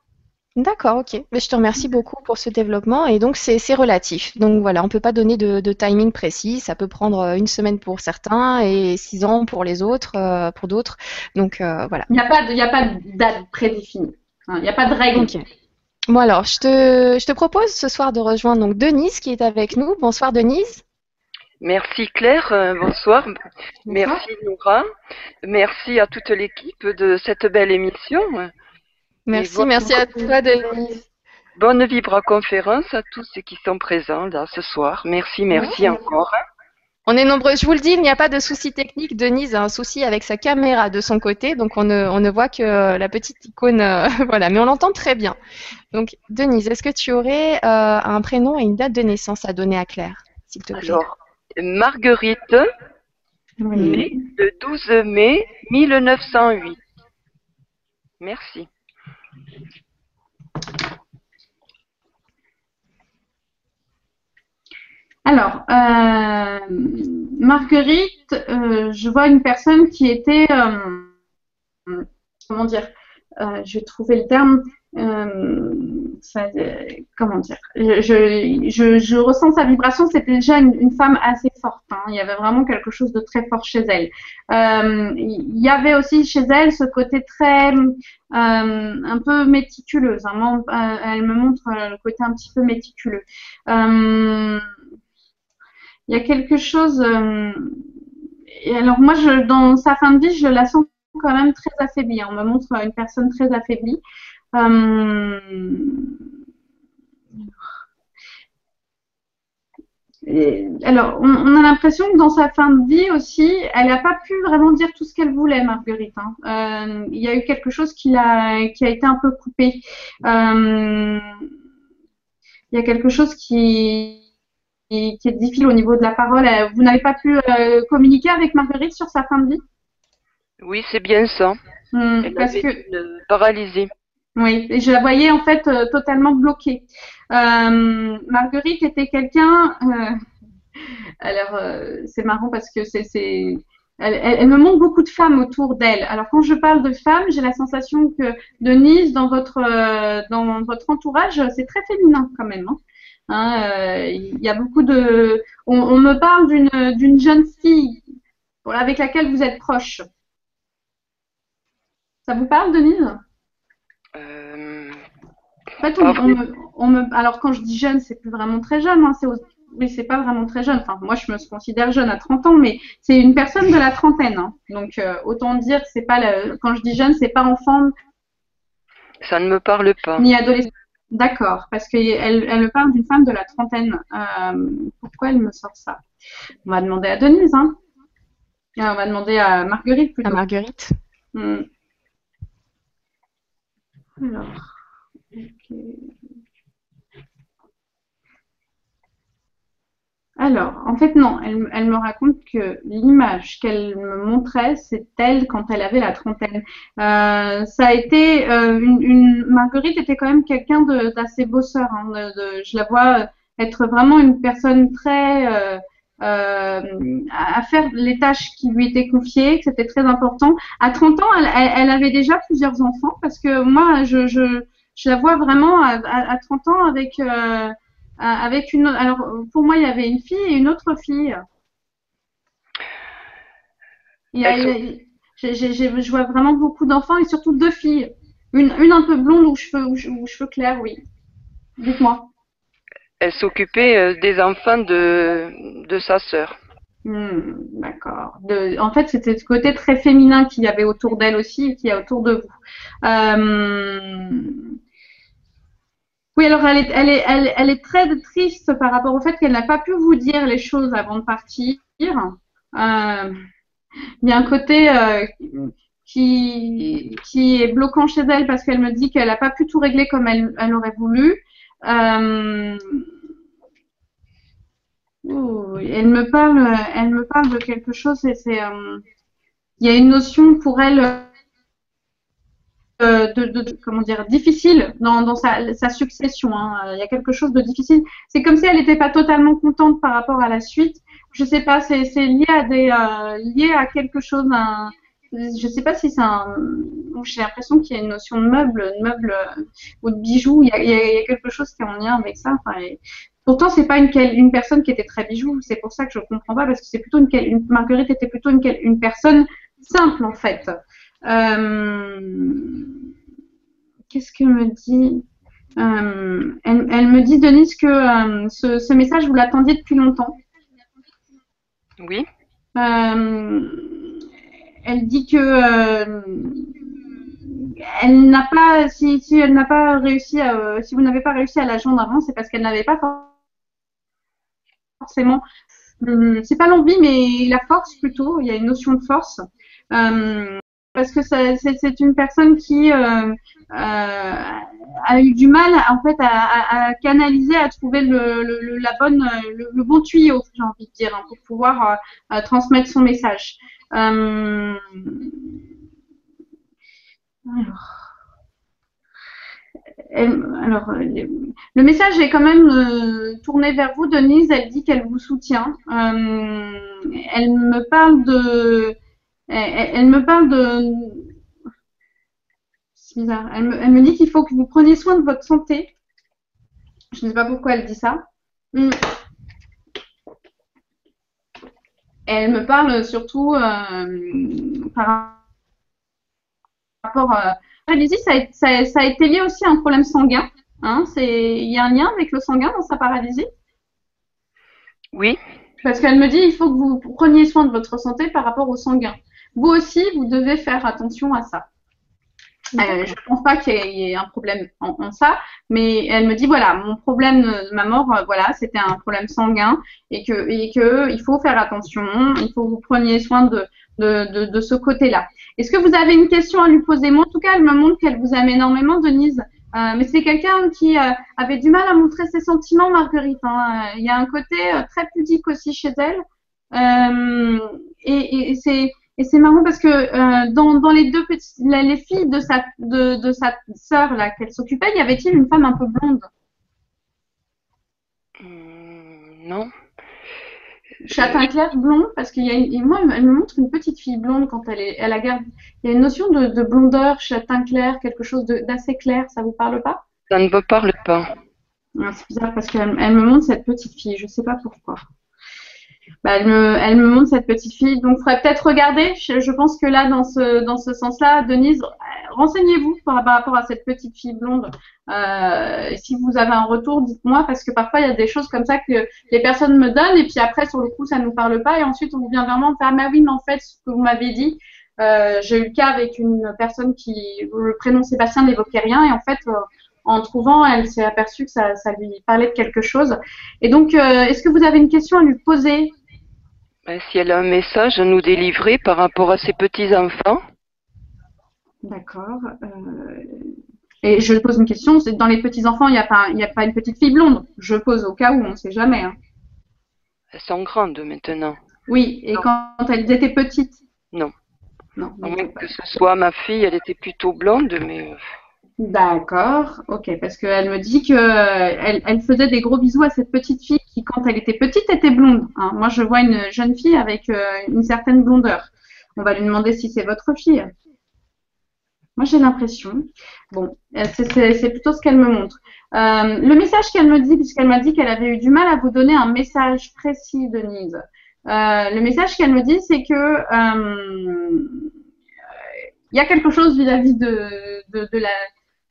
A: D'accord, ok. Mais je te remercie beaucoup pour ce développement. Et donc, c'est relatif. Donc, voilà, on ne peut pas donner de, de, timing précis. Ça peut prendre une semaine pour certains et six ans pour les autres, euh, pour d'autres. Donc, euh, voilà.
B: Il n'y a pas de, il a pas de date prédéfinie. Il n'y a pas de règle.
A: Okay. Bon, alors, je te, je te propose ce soir de rejoindre donc Denise qui est avec nous. Bonsoir, Denise.
D: Merci Claire, euh, bonsoir. Merci Nora. Merci à toute l'équipe de cette belle émission.
A: Merci, merci à toi Denise.
D: Bonne Vibra conférence à tous ceux qui sont présents là ce soir. Merci, merci ouais. encore.
A: On est nombreux, je vous le dis, il n'y a pas de souci technique. Denise a un souci avec sa caméra de son côté, donc on ne, on ne voit que la petite icône, euh, [laughs] voilà, mais on l'entend très bien. Donc Denise, est-ce que tu aurais euh, un prénom et une date de naissance à donner à Claire, s'il te plaît?
D: Alors, Marguerite, oui. née le 12 mai 1908. Merci.
B: Alors, euh, Marguerite, euh, je vois une personne qui était, euh, comment dire, je vais trouver le terme, ça, comment dire, je, ressens sa vibration, c'était déjà une, femme assez forte, hein. il y avait vraiment quelque chose de très fort chez elle. il y avait aussi chez elle ce côté très, un peu méticuleuse, hein. elle me montre le côté un petit peu méticuleux il y a quelque chose. Euh, alors moi, dans sa fin de vie, je la sens quand même très affaiblie. On me montre une personne très affaiblie. Euh, alors, on, a l'impression que dans sa fin de vie aussi, elle n'a pas pu vraiment dire tout ce qu'elle voulait, Marguerite. Hein. Euh, il y a eu quelque chose qui a, qui a été un peu coupé. Euh, il y a quelque chose qui, qui, est difficile au niveau de la parole. Vous n'avez pas pu euh, communiquer avec Marguerite sur sa fin de vie?
D: Oui, c'est bien ça.
B: Parce que
D: une paralysée.
B: Oui, et je la voyais en fait euh, totalement bloquée. Euh, Marguerite était quelqu'un. Euh, alors, c'est marrant parce que c'est. Elle, elle, me montre beaucoup de femmes autour d'elle. Alors, quand je parle de femmes, j'ai la sensation que Denise, dans votre, dans votre entourage, c'est très féminin quand même. Hein. Hein, il y a beaucoup de. On, on me parle d'une jeune fille avec laquelle vous êtes proche. Ça vous parle, Denise? En fait, on, me, alors quand je dis jeune, c'est plus vraiment très jeune. Hein, c'est oui, c'est pas vraiment très jeune. Enfin, moi, je me considère jeune à 30 ans, mais c'est une personne de la trentaine. Hein. Donc, euh, autant dire que c'est pas quand je dis jeune, c'est pas enfant.
D: Ça ne me parle pas.
B: Ni adolescent. D'accord, parce qu'elle elle me parle d'une femme de la trentaine. Euh, pourquoi elle me sort ça? On va demander à Denise. Hein. on va demander à Marguerite plutôt.
A: À Marguerite.
B: Hmm. Alors. Alors, en fait, non, elle, me raconte que l'image qu'elle me montrait, c'est elle quand elle avait la trentaine. Euh, ça a été euh, une, Marguerite était quand même quelqu'un d'assez bosseur. Hein, je la vois être vraiment une personne très euh, euh, à faire les tâches qui lui étaient confiées, que c'était très important. À 30 ans, elle, avait déjà plusieurs enfants parce que moi, je je la vois vraiment à, à, 30 ans avec, euh, avec une. Alors, pour moi, il y avait une fille et une autre fille. je vois vraiment beaucoup d'enfants et surtout deux filles. Une, une un peu blonde ou cheveux, ou, cheveux clairs, oui. Dites-moi.
D: Elle s'occupait euh, des enfants de, de sa sœur.
B: Hmm, d'accord. En fait, c'était ce côté très féminin qu'il y avait autour d'elle aussi et qu'il y a autour de vous. Euh, oui, alors elle est, elle est, elle, est très triste par rapport au fait qu'elle n'a pas pu vous dire les choses avant de partir. Euh, il y a un côté euh, qui, qui est bloquant chez elle parce qu'elle me dit qu'elle n'a pas pu tout régler comme elle, elle aurait voulu. Euh, elle me parle, elle me parle de quelque chose et c'est, il y a une notion pour elle de, de, comment dire difficile dans, dans sa, sa, succession. Hein. Il y a quelque chose de difficile. C'est comme si elle n'était pas totalement contente par rapport à la suite. Je sais pas, c'est lié à des euh, lié à quelque chose. Un, je sais pas si c'est un. J'ai l'impression qu'il y a une notion de meuble, de meuble euh, ou de bijoux. Il y, a, il y a, quelque chose qui est en lien avec ça. Enfin, et, pourtant, c'est pas une, une personne qui était très bijou. C'est pour ça que je comprends pas parce que c'est plutôt une, une Marguerite était plutôt une, une personne simple en fait. Euh, qu'est-ce qu'elle me dit euh, elle, me dit, Denise, que euh, ce, message, vous l'attendiez depuis longtemps.
D: Oui.
B: elle dit que elle n'a pas, si, elle n'a pas réussi, à, si vous n'avez pas réussi à la joindre avant, c'est parce qu'elle n'avait pas forcément, c'est pas l'envie, mais la force plutôt. Il y a une notion de force parce que c'est une personne qui euh, euh, a eu du mal en fait à, canaliser, à trouver le, bon tuyau, j'ai envie de dire, hein, pour pouvoir euh, transmettre son message. alors. alors, le message est quand même tourné vers vous, Denise. Elle dit qu'elle vous soutient. elle me parle de elle, me parle de. C'est bizarre. Elle me, dit qu'il faut que vous preniez soin de votre santé. Je ne sais pas pourquoi elle dit ça. Hmm. Elle me parle surtout euh, par rapport à. paralysie, ça a, ça, a, été lié aussi à un problème sanguin. Hein, il y a un lien avec le sanguin dans sa paralysie
D: Oui.
B: Parce qu'elle me dit il faut que vous preniez soin de votre santé par rapport au sanguin vous aussi, vous devez faire attention à ça. Euh, je pense pas qu'il y, ait un problème en, ça, mais elle me dit voilà, mon problème de ma mort, euh, voilà, c'était un problème sanguin et que et que il faut faire attention, il faut que vous preniez soin de de, de, ce côté-là. Est-ce que vous avez une question à lui poser? Moi, en tout cas, elle me montre qu'elle vous aime énormément, Denise. Euh, mais c'est quelqu'un qui euh, avait du mal à montrer ses sentiments, Marguerite. Hein. Il y a un côté très pudique aussi chez elle. et, et c'est et c'est marrant parce que euh, dans, dans, les deux petites, les filles de sa, de, de sa sœur là qu'elle s'occupait, y avait-il une femme un peu blonde?
D: Hmm, Non.
B: Châtain clair blond parce qu'il y a moi elle me montre une petite fille blonde quand elle est elle a gardé il y a une notion de, de blondeur châtain clair quelque chose d'assez clair ça vous parle pas?
D: Ça ne me parle pas.
B: Ah, c'est bizarre parce qu'elle elle me montre cette petite fille je sais pas pourquoi bah, elle, me, elle me montre cette petite fille. Donc, il faudrait peut-être regarder. Je, pense que là, dans ce, dans ce sens-là, Denise, renseignez-vous par, rapport à cette petite fille blonde. Euh, si vous avez un retour, dites-moi, parce que parfois, il y a des choses comme ça que les personnes me donnent, et puis après, sur le coup, ça ne nous parle pas, et ensuite, on vient vraiment faire, mais oui, mais en fait, ce que vous m'avez dit, euh, j'ai eu le cas avec une personne qui, le prénom Sébastien n'évoquait rien, et en fait, euh, en trouvant, elle s'est aperçue que ça, ça, lui parlait de quelque chose. Et donc, euh, est-ce que vous avez une question à lui poser?
D: Si elle a un message à nous délivrer par rapport à ses petits-enfants.
B: D'accord. Euh, et je pose une question, c'est dans les petits-enfants, il n'y a, pas, a pas une petite fille blonde? Je pose au cas où, on ne sait jamais. Hein.
D: Elles sont grandes maintenant.
B: Oui, et quand elles étaient petites?
D: Non. Non. Que ce soit ma fille, elle était plutôt blonde, mais... Euh,
B: D'accord, ok, parce qu'elle me dit que elle, elle, faisait des gros bisous à cette petite fille qui, quand elle était petite, était blonde. Hein. Moi, je vois une jeune fille avec euh, une certaine blondeur. On va lui demander si c'est votre fille. Moi, j'ai l'impression. Bon, euh, c'est plutôt ce qu'elle me montre. Euh, le message qu'elle me dit, puisqu'elle m'a dit qu'elle avait eu du mal à vous donner un message précis, Denise. Euh, le message qu'elle me dit, c'est que il y a quelque chose vis-à-vis de, la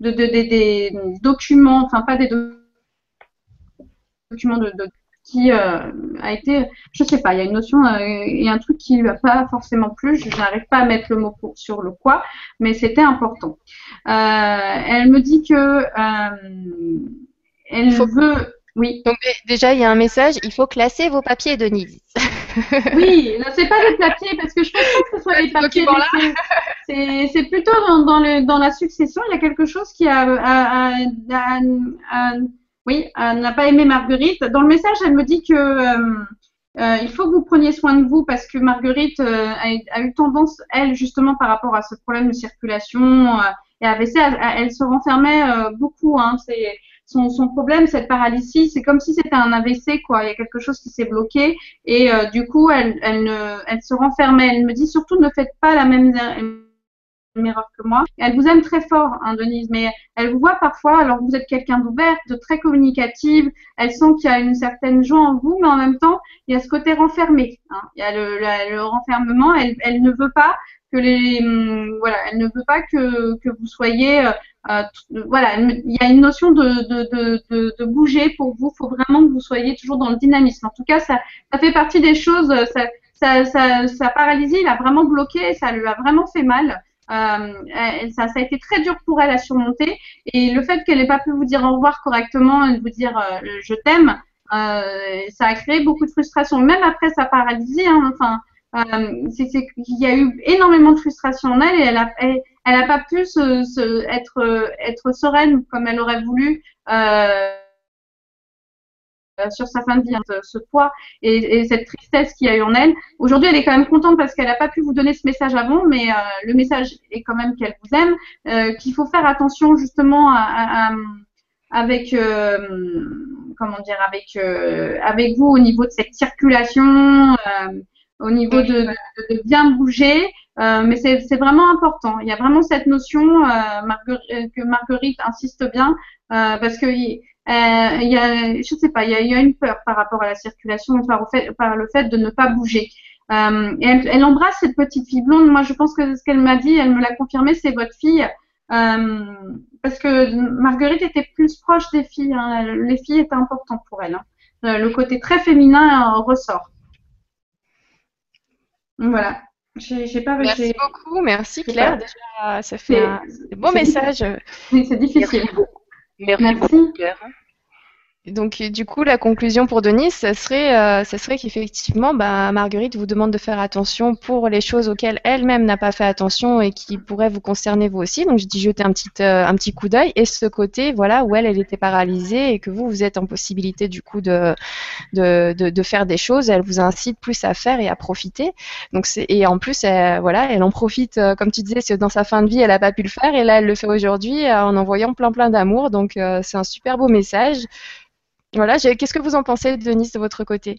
B: de, de, des documents, enfin pas des documents de, qui euh, a été, je sais pas, il y a une notion euh, et un truc qui lui a pas forcément plu. Je n'arrive pas à mettre le mot sur le quoi, mais c'était important. Euh, elle me dit que elle veut. Oui.
A: Donc déjà, il y a un message. Il faut classer vos papiers, Denise. [laughs] [laughs]
B: oui, c'est pas les papiers parce que je pense pas que ce soit les papiers. C'est plutôt dans, dans, le, dans la succession. Il y a quelque chose qui a, a, a, oui, n'a pas aimé Marguerite. Dans le message, elle me dit que euh, euh, il faut que vous preniez soin de vous parce que Marguerite euh, a, eu tendance, elle, justement, par rapport à ce problème de circulation et AVC, elle se renfermait beaucoup. Hein, c'est son, son, problème, cette paralysie, c'est comme si c'était un AVC, quoi. Il y a quelque chose qui s'est bloqué et euh, du coup, elle, elle, ne, elle se renfermait. Elle me dit surtout ne faites pas la même erreur que moi. Elle vous aime très fort, hein, Denise, mais elle vous voit parfois, alors vous êtes quelqu'un d'ouverte, de très communicative, elle sent qu'il y a une certaine joie en vous, mais en même temps, il y a ce côté renfermé. Hein. Il y a le, le renfermement, elle, elle ne veut pas hum, elle ne veut pas que, vous soyez euh, euh, voilà, il y a une notion de, bouger pour vous. Il faut vraiment que vous soyez toujours dans le dynamisme. En tout cas, ça, fait partie des choses. Ça, ça, ça, sa paralysie l'a vraiment bloqué, ça lui a vraiment fait mal. Euh, ça, a été très dur pour elle à surmonter. Et le fait qu'elle n'ait pas pu vous dire au revoir correctement et vous dire euh, je t'aime, euh, ça a créé beaucoup de frustration. Même après sa paralysie, hein, euh, c'est qu'il y a eu énormément de frustration en elle et elle n'a pas pu être, sereine comme elle aurait voulu euh, sur sa fin de vie, hein, ce, poids et, et, cette tristesse qu'il y a eu en elle. Aujourd'hui, elle est quand même contente parce qu'elle n'a pas pu vous donner ce message avant, mais euh, le message est quand même qu'elle vous aime, euh, qu'il faut faire attention justement avec comment dire avec vous au niveau de cette circulation au niveau de, de, bien bouger, euh, mais c'est vraiment important. Il y a vraiment cette notion euh, euh, que Marguerite insiste bien euh, parce que il y a, je sais pas, il y a, il y a, une peur par rapport à la circulation par, fait, par le fait de ne pas bouger. et elle, elle, embrasse cette petite fille blonde. Moi, je pense que ce qu'elle m'a dit, elle me l'a confirmé, c'est votre fille. parce que Marguerite était plus proche des filles. Hein. Les filles étaient importantes pour elle. Hein. Le côté très féminin ressort. Voilà. J'ai pas.
A: Merci beaucoup, merci Claire. Déjà, ça fait un beau message.
B: C'est difficile.
D: Merci, merci. beaucoup Claire.
A: Donc, du coup, la conclusion pour Denise, ça serait, euh, serait qu'effectivement, bah, Marguerite vous demande de faire attention pour les choses auxquelles elle-même n'a pas fait attention et qui pourraient vous concerner vous aussi. Donc, je dis jeter un petit, euh, un petit coup d'œil. Et ce côté, voilà, où elle, elle était paralysée et que vous, vous êtes en possibilité, du coup, de, de, de, faire des choses. Elle vous incite plus à faire et à profiter. Donc, et en plus, elle, voilà, elle en profite, euh, comme tu disais, dans sa fin de vie, elle n'a pas pu le faire et là, elle le fait aujourd'hui en envoyant plein, plein d'amour. Donc, c'est un super beau message. Voilà, qu'est-ce que vous en pensez, Denise, de votre côté?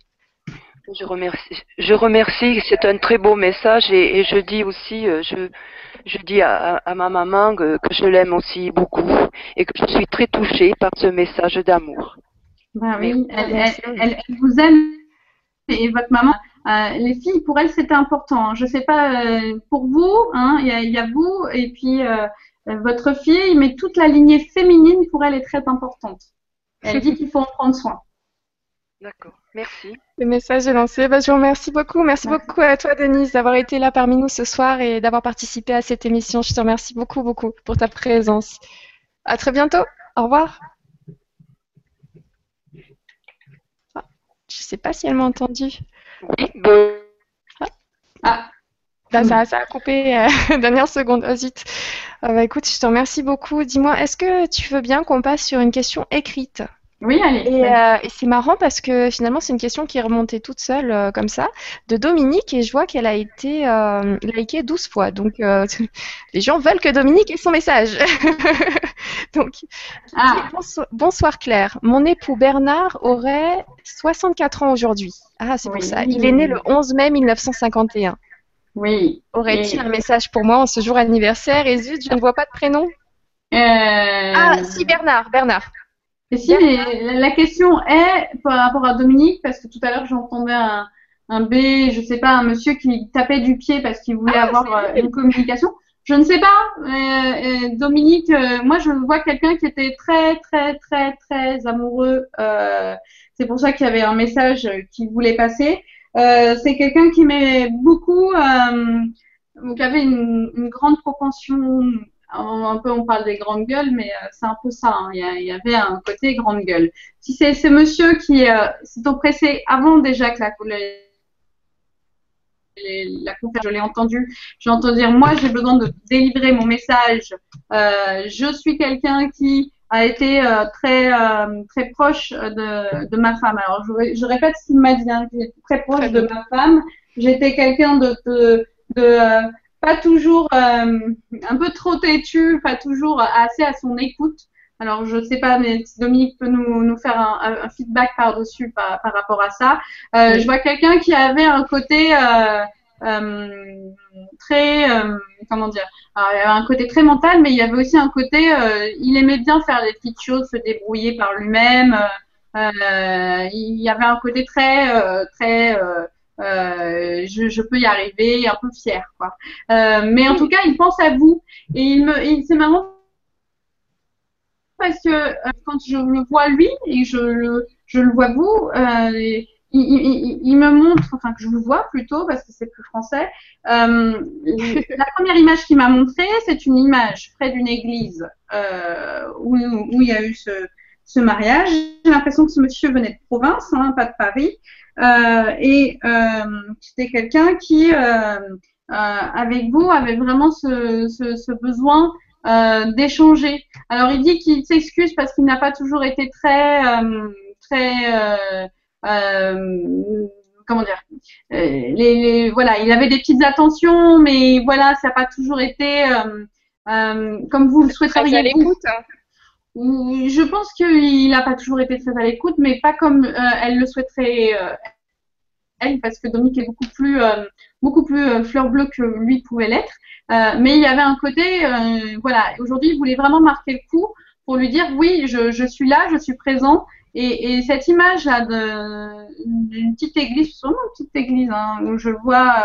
D: Je remercie. Je remercie. C'est un très beau message et, je dis aussi, euh, je, je dis à, ma maman que, je l'aime aussi beaucoup et que je suis très touchée par ce message d'amour.
B: Bah oui, elle, vous aime et votre maman. Euh, les filles, pour elle, c'était important. Je ne sais pas euh, pour vous, hein, il y, a vous et puis votre fille, mais toute la lignée féminine pour elle est très importante. Elle dit qu'il faut en prendre soin.
D: D'accord, merci.
A: Le message est lancé. Bah, je vous remercie beaucoup. Merci, beaucoup à toi, Denise, d'avoir été là parmi nous ce soir et d'avoir participé à cette émission. Je te remercie beaucoup, beaucoup pour ta présence. À très bientôt. Au revoir. Ah, je ne sais pas si elle m'a entendu.
D: Ah.
A: ah. Bah, ça, ça, a coupé euh, [laughs] dernière seconde. Oh, zut. Euh, bah, écoute, je te remercie beaucoup. Dis-moi, est-ce que tu veux bien qu'on passe sur une question écrite?
B: Oui, allez.
A: Euh, et, c'est marrant parce que finalement, c'est une question qui est remontée toute seule, euh, comme ça, de Dominique, et je vois qu'elle a été euh, likée 12 fois. Donc, [laughs] les gens veulent que Dominique ait son message. [laughs] Donc, ah. bonsoir, Claire. Mon époux Bernard aurait 64 ans aujourd'hui. Ah, c'est pour ça. Il est né le 11 mai 1951.
B: Oui.
A: Aurait-il un message pour moi en ce jour anniversaire? Et zut, je ne vois pas de prénom. Ah, si, Bernard, Bernard.
B: Et si, mais la question est par rapport à Dominique, parce que tout à l'heure j'entendais un, un B, je sais pas, un monsieur qui tapait du pied parce qu'il voulait ah, avoir euh, une communication. Je ne sais pas. Euh, euh Dominique, euh, moi je vois quelqu'un qui était très très très très amoureux. c'est pour ça qu'il y avait un message qu'il voulait passer. C'est quelqu'un qui m'aimait beaucoup, qui avait une, grande propension un peu on parle des grandes gueules, mais euh, c'est un peu ça. Hein. Il, y avait un côté grande gueule. Si c'est ce monsieur qui euh, s'est oppressé avant déjà que la, la conférence, je l'ai entendu, j'ai entendu dire moi j'ai besoin de délivrer mon message. Euh, je suis quelqu'un qui a été très très proche de, de, ma femme. Alors je, je répète ce qu'il m'a dit, hein, très proche de ma femme. J'étais quelqu'un de, de, de pas toujours euh, un peu trop têtu, pas toujours assez à son écoute. Alors je sais pas, mais si Dominique peut nous, nous faire un, un feedback par-dessus par, par, rapport à ça. Euh, Je vois quelqu'un qui avait un côté euh, euh, très, euh, comment dire, alors, il y avait un côté très mental, mais il y avait aussi un côté, euh, il aimait bien faire des petites choses, se débrouiller par lui-même. il y avait un côté très, très euh, je, je, peux y arriver, un peu fier, quoi. Euh, mais en tout cas, il pense à vous et il me, c'est marrant parce que euh, quand je le vois lui et je le, je le vois vous, euh, il, me montre, enfin que je le vois plutôt parce que c'est plus français. Euh, la première image qu'il m'a montrée, c'est une image près d'une église euh, où, il y a eu ce, mariage. J'ai l'impression que ce monsieur venait de province, hein, pas de Paris. Euh, et euh, c'était quelqu'un qui, avec vous, avait vraiment ce, ce, ce besoin d'échanger. Alors il dit qu'il s'excuse parce qu'il n'a pas toujours été très, très comment dire, les, les, voilà, il avait des petites attentions, mais voilà, ça n'a pas toujours été euh, euh, comme vous le souhaiteriez.
A: à l'écoute.
B: Je pense qu'il n'a pas toujours été très à l'écoute, mais pas comme euh, elle le souhaiterait euh, elle, parce que Dominique est beaucoup plus, euh, beaucoup plus fleur bleue que lui pouvait l'être. mais il y avait un côté, voilà, aujourd'hui, il voulait vraiment marquer le coup pour lui dire oui, je, je suis là, je suis présent. Et, et cette image-là d'une petite église, sûrement une petite église, hein, où je vois.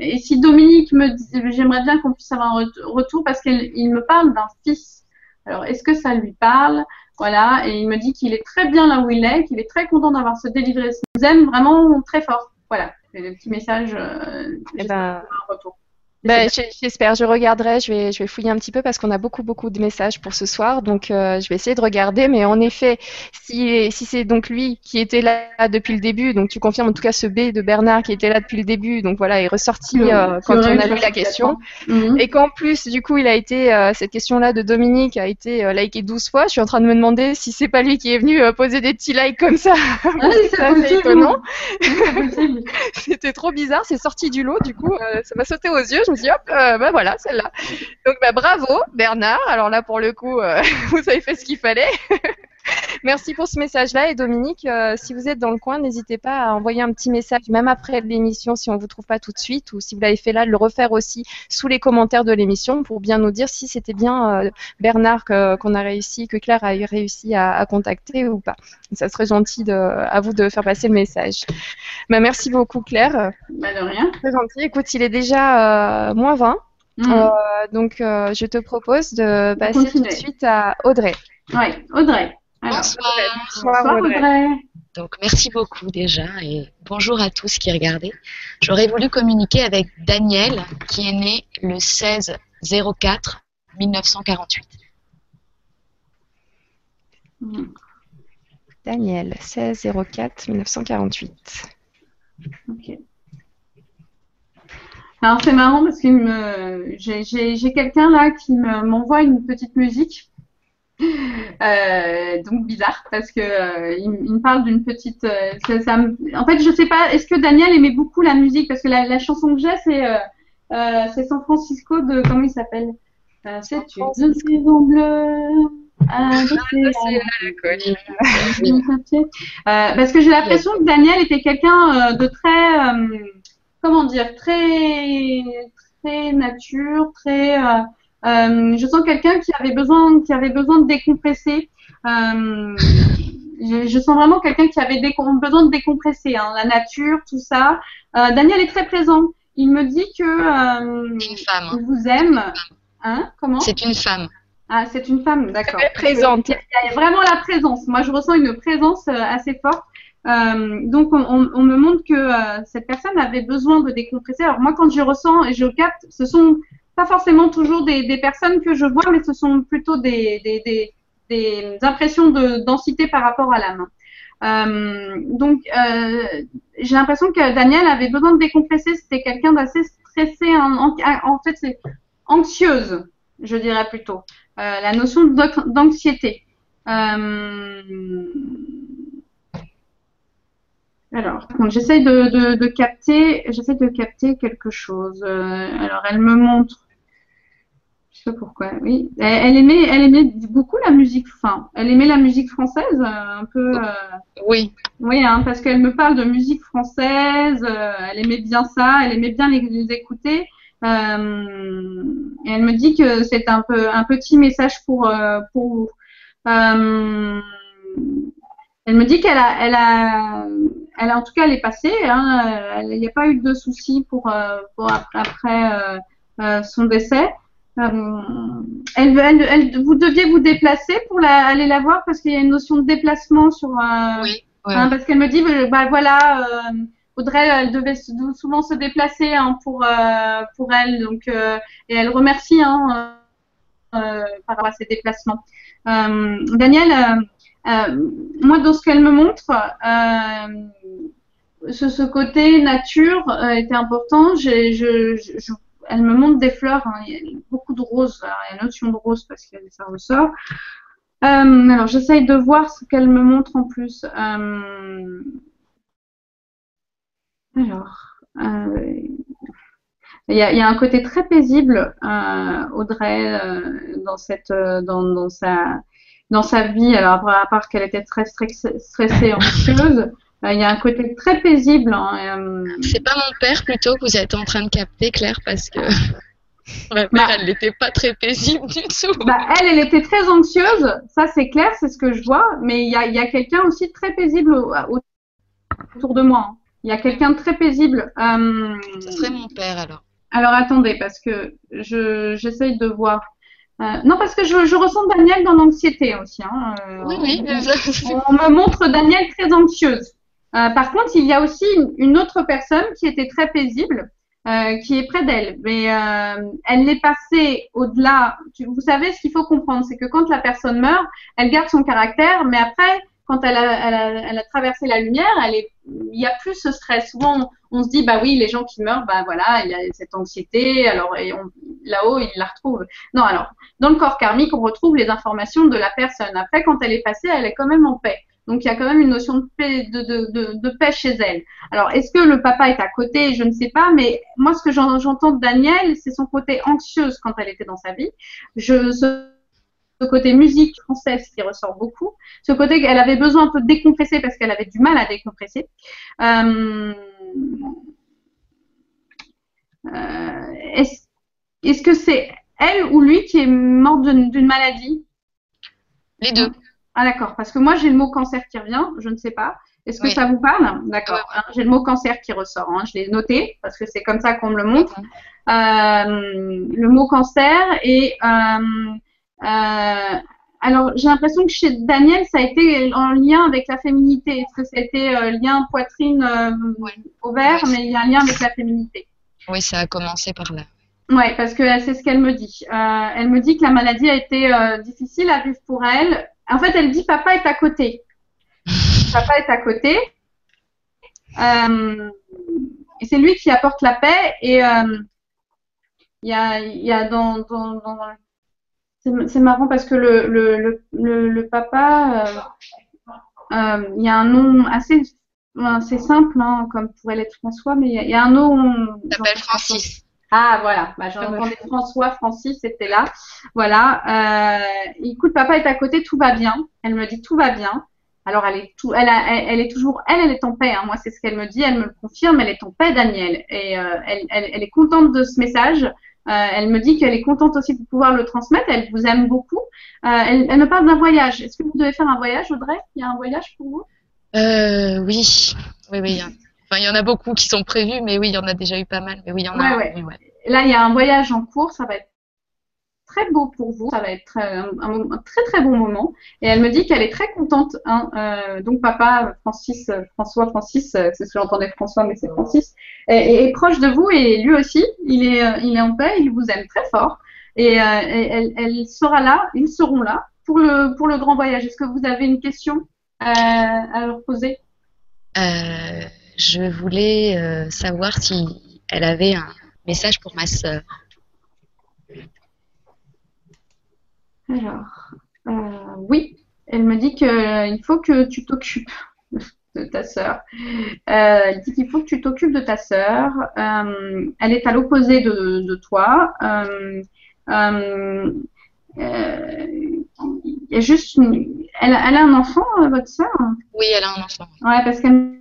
B: et si Dominique me dit, j'aimerais bien qu'on puisse avoir un retour parce qu'il me parle d'un fils alors, est-ce que ça lui parle? Voilà, et il me dit qu'il est très bien là où il est, qu'il est très content d'avoir se délivré. Il nous aime vraiment très fort. Voilà. le petit message. Euh,
A: eh ben, un retour. [laughs] Ben, J'espère, je regarderai, je vais, je vais fouiller un petit peu parce qu'on a beaucoup, beaucoup de messages pour ce soir, donc euh, je vais essayer de regarder. Mais en effet, si, si c'est donc lui qui était là depuis le début, donc tu confirmes en tout cas ce B de Bernard qui était là depuis le début, donc voilà, est ressorti euh, quand on a vu la question. Mhm. Et qu'en plus, du coup, il a été, euh, cette question-là de Dominique a été likée 12 fois. Je suis en train de me demander si c'est pas lui qui est venu poser des petits likes comme ça. [laughs]
B: Ah, c'est étonnant. [laughs]
A: C'était trop bizarre, c'est sorti du lot, du coup, ça m'a sauté aux yeux je me dis hop, euh, ben voilà, celle-là. Donc bah, bravo Bernard. Alors là pour le coup, euh, [laughs] vous avez fait ce qu'il fallait. [laughs] Merci pour ce message-là. Et Dominique, euh, si vous êtes dans le coin, n'hésitez pas à envoyer un petit message, même après l'émission, si on ne vous trouve pas tout de suite, ou si vous l'avez fait là, de le refaire aussi sous les commentaires de l'émission pour bien nous dire si c'était bien Bernard qu'on a réussi, que Claire a réussi à, contacter ou pas. Ça serait gentil de, à vous de faire passer le message. Bah, merci beaucoup Claire.
B: Bah, de rien.
A: Très gentil. Écoute, il est déjà moins 20. Mm. Euh, donc, euh, je te propose de passer tout de suite à Audrey.
B: Oui, Audrey.
E: Bonsoir. Audrey. Donc, merci beaucoup déjà et bonjour à tous qui regardaient. J'aurais voulu communiquer avec Daniel qui est né le 16 04 1948.
A: Daniel, 16 04 1948. Ok.
B: Alors c'est marrant parce que j'ai quelqu'un là qui m'envoie une petite musique. [laughs] Euh, donc bizarre parce que euh, il, me parle d'une petite. Euh, en fait, je sais pas. Est-ce que Daniel aimait beaucoup la musique? Parce que la, chanson que j'ai c'est c'est San Francisco de comment il s'appelle? C'est une saison bleue. Ah, [laughs] parce que j'ai l'impression que Daniel était quelqu'un de très comment dire, très, très nature, très. Euh, euh, je sens quelqu'un qui avait besoin, qui avait besoin de décompresser. Euh, je, sens vraiment quelqu'un qui avait besoin de décompresser, hein, la nature, tout ça. Daniel est très présent. Il me dit que
E: une femme.
B: il vous aime. Hein Comment?
E: C'est une femme.
B: Ah, c'est une femme, d'accord.
A: Présente.
B: Il y a vraiment la présence. Moi, je ressens une présence assez forte. Euh, donc, on, on, me montre que euh, cette personne avait besoin de décompresser. Alors, moi, quand je ressens et je capte, ce sont pas forcément toujours des, personnes que je vois, mais ce sont plutôt des, des, des, impressions de densité par rapport à l'âme. Euh, donc, euh, j'ai l'impression que Daniel avait besoin de décompresser. C'était quelqu'un d'assez stressé. En, fait, c'est anxieuse, je dirais plutôt. Euh, la notion d'anxiété. Alors, j'essaye de, capter, j'essaie de capter quelque chose. Alors, elle me montre, je sais pas pourquoi, oui, elle, aimait, elle aimait beaucoup la musique, enfin, elle aimait la musique française, euh, un peu. Euh,
E: oui.
B: Oui, hein, parce qu'elle me parle de musique française, elle aimait bien ça, elle aimait bien les, écouter. et elle me dit que c'est un peu un petit message pour pour vous. Elle me dit qu'elle a, elle a, elle a, en tout cas, elle est passée. Hein, il n'y a pas eu de soucis pour, euh, pour après, euh, euh, son décès. Elle, elle, elle, vous deviez vous déplacer pour la, aller la voir parce qu'il y a une notion de déplacement sur.
E: oui.
B: Hein, parce qu'elle me dit, bah voilà, Audrey, elle devait souvent se déplacer hein, pour pour elle, donc et elle remercie hein, par rapport à ces déplacements. Daniel euh, moi, dans ce qu'elle me montre, euh, ce, ce, côté nature euh, était important. Je, je, elle me montre des fleurs, hein. beaucoup de roses, il y a une notion de rose parce que ça ressort. Euh, alors j'essaye de voir ce qu'elle me montre en plus. Euh, alors, euh, il y, a, un côté très paisible, Audrey, dans sa, vie, alors à part qu'elle était très stressée, anxieuse, euh, [laughs] il y a un côté très paisible. Hein,
E: euh, C'est pas mon père plutôt que vous êtes en train de capter, Claire, parce que [laughs] ma mère, bah. elle n'était pas très paisible du tout.
B: Bah, elle, elle était très anxieuse, ça c'est clair, c'est ce que je vois, mais il y a, y a quelqu'un aussi très paisible autour de moi. Hein. Il y a quelqu'un de très paisible.
E: Euh... Ce serait mon père alors.
B: Alors attendez, parce que je j'essaye de voir. Euh, non, parce que je, je, ressens Daniel dans l'anxiété aussi. Hein.
E: Euh, oui, oui.
B: On, me montre Daniel très anxieuse. Par contre, il y a aussi une, autre personne qui était très paisible, qui est près d'elle. Mais elle l'est passée au-delà. Vous savez, ce qu'il faut comprendre, c'est que quand la personne meurt, elle garde son caractère, mais après, quand elle a, traversé la lumière, elle est, il n'y a plus ce stress. Souvent, on, se dit, bah oui, les gens qui meurent, bah voilà, il y a cette anxiété, alors là-haut, ils la retrouvent. Non, alors, dans le corps karmique, on retrouve les informations de la personne. Après, quand elle est passée, elle est quand même en paix. Donc, il y a quand même une notion de paix, chez elle. Alors, est-ce que le papa est à côté? Je ne sais pas, mais moi, ce que j'entends de Daniel, c'est son côté anxieuse quand elle était dans sa vie. Je, ce côté musique française qui ressort beaucoup, ce côté qu'elle avait besoin un peu de décompresser parce qu'elle avait du mal à décompresser. Euh, euh, est-ce que c'est elle ou lui qui est mort d'une maladie?
E: Les deux.
B: Ah d'accord, parce que moi j'ai le mot cancer qui revient, je ne sais pas. Est-ce que ça vous parle? D'accord. J'ai le mot cancer qui ressort. Hein. Je l'ai noté parce que c'est comme ça qu'on me le montre. Euh, le mot cancer et euh, alors, j'ai l'impression que chez Daniel, ça a été en lien avec la féminité. Est-ce que ça a été euh, lien poitrine euh, ovaire, mais il y a un lien avec la féminité
E: Oui, ça a commencé par là.
B: Oui, parce que c'est ce qu'elle me dit. Euh, elle me dit que la maladie a été euh, difficile à vivre pour elle. En fait, elle dit papa est à côté. papa est à côté. Euh, et c'est lui qui apporte la paix. Et il y a, y a dans, dans, dans c'est marrant parce que le, le, le, le papa, euh, euh, il y a un nom assez, simple, hein, comme pourrait l'être François, mais il y, a un nom.
E: Il s'appelle Francis.
B: Ah voilà, bah, j'entendais François, Francis, c'était là. Voilà. Euh, écoute, papa est à côté, tout va bien. Elle me dit tout va bien. Alors elle est tout, elle, elle, est toujours, elle, elle est en paix. Hein. Moi, c'est ce qu'elle me dit. Elle me le confirme. Elle est en paix, Daniel. Et elle, elle, elle, est contente de ce message. Euh, elle me dit qu'elle est contente aussi de pouvoir le transmettre. Elle vous aime beaucoup. Euh, elle, me parle d'un voyage. Est-ce que vous devez faire un voyage, Audrey? Il y a un voyage pour vous?
E: Euh, Oui, oui, oui. Enfin, il y en a beaucoup qui sont prévus, mais oui, il y en a déjà eu pas mal. Mais oui, il y en a.
B: Là, il y a un voyage en cours. Ça va être très beau pour vous. Ça va être un, très très bon moment. Et elle me dit qu'elle est très contente. Hein, euh, donc papa, Francis, François, Francis, euh, c'est ce que j'entendais François, mais c'est Francis, est, proche de vous et lui aussi, il est, euh, il est en paix, il vous aime très fort. Et, elle, elle, sera là, ils seront là pour le, pour le grand voyage. Est-ce que vous avez une question à leur poser?
E: Je voulais savoir si elle avait un message pour ma sœur.
B: Alors, euh, oui, elle me dit qu'il euh, faut que tu t'occupes [laughs] de ta sœur. Euh, elle dit qu'il faut que tu t'occupes de ta sœur. elle est à l'opposé de, toi. il y a juste elle, a un enfant, votre sœur?
E: Oui, elle a un enfant.
B: Ouais, parce qu'elle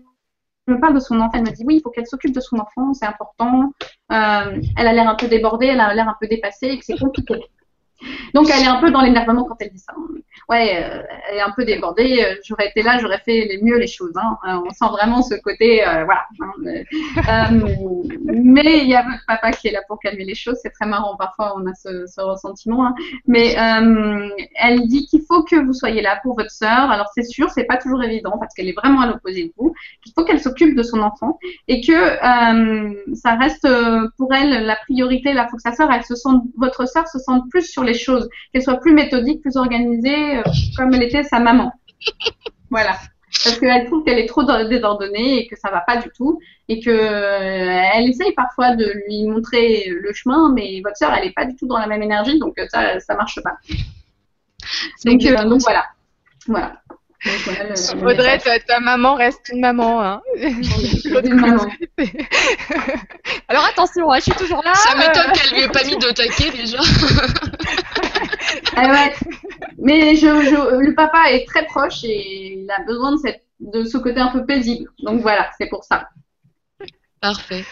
B: me parle de son enfant. Elle me dit oui, il faut qu'elle s'occupe de son enfant, c'est important. elle a l'air un peu débordée, elle a l'air un peu dépassée et que c'est compliqué. Donc elle est un peu dans l'énervement quand elle dit ça. Ouais, euh, elle est un peu débordée. Euh, j'aurais été là, j'aurais fait les mieux les choses. Hein. Euh, on sent vraiment ce côté, voilà. Mais il y a votre papa qui est là pour calmer les choses. C'est très marrant. Parfois, on a ce, ressentiment. Hein. Mais elle dit qu'il faut que vous soyez là pour votre sœur. Alors c'est sûr, c'est pas toujours évident parce qu'elle est vraiment à l'opposé de vous. Il faut qu'elle s'occupe de son enfant et que ça reste pour elle la priorité. Là, faut que sa sœur, elle se sente, votre sœur se sente plus sur les choses, qu'elle soit plus méthodique, plus organisée, euh, comme elle était sa maman. Voilà. Parce qu'elle trouve qu'elle est trop désordonnée et que ça va pas du tout. Et que euh, elle essaye parfois de lui montrer le chemin, mais votre sœur, elle est pas du tout dans la même énergie, donc euh, ça, ça marche pas. Donc, donc voilà. Voilà.
A: Audrey, ta, maman reste une maman. Hein. [laughs] une maman. [laughs] Alors attention, hein, je suis toujours là.
E: Ça m'étonne qu'elle lui ait pas mis de taquet déjà. [laughs]
B: ah ouais. Mais je, le papa est très proche et il a besoin de, cette, de ce côté un peu paisible. Donc voilà, c'est pour ça.
E: Parfait.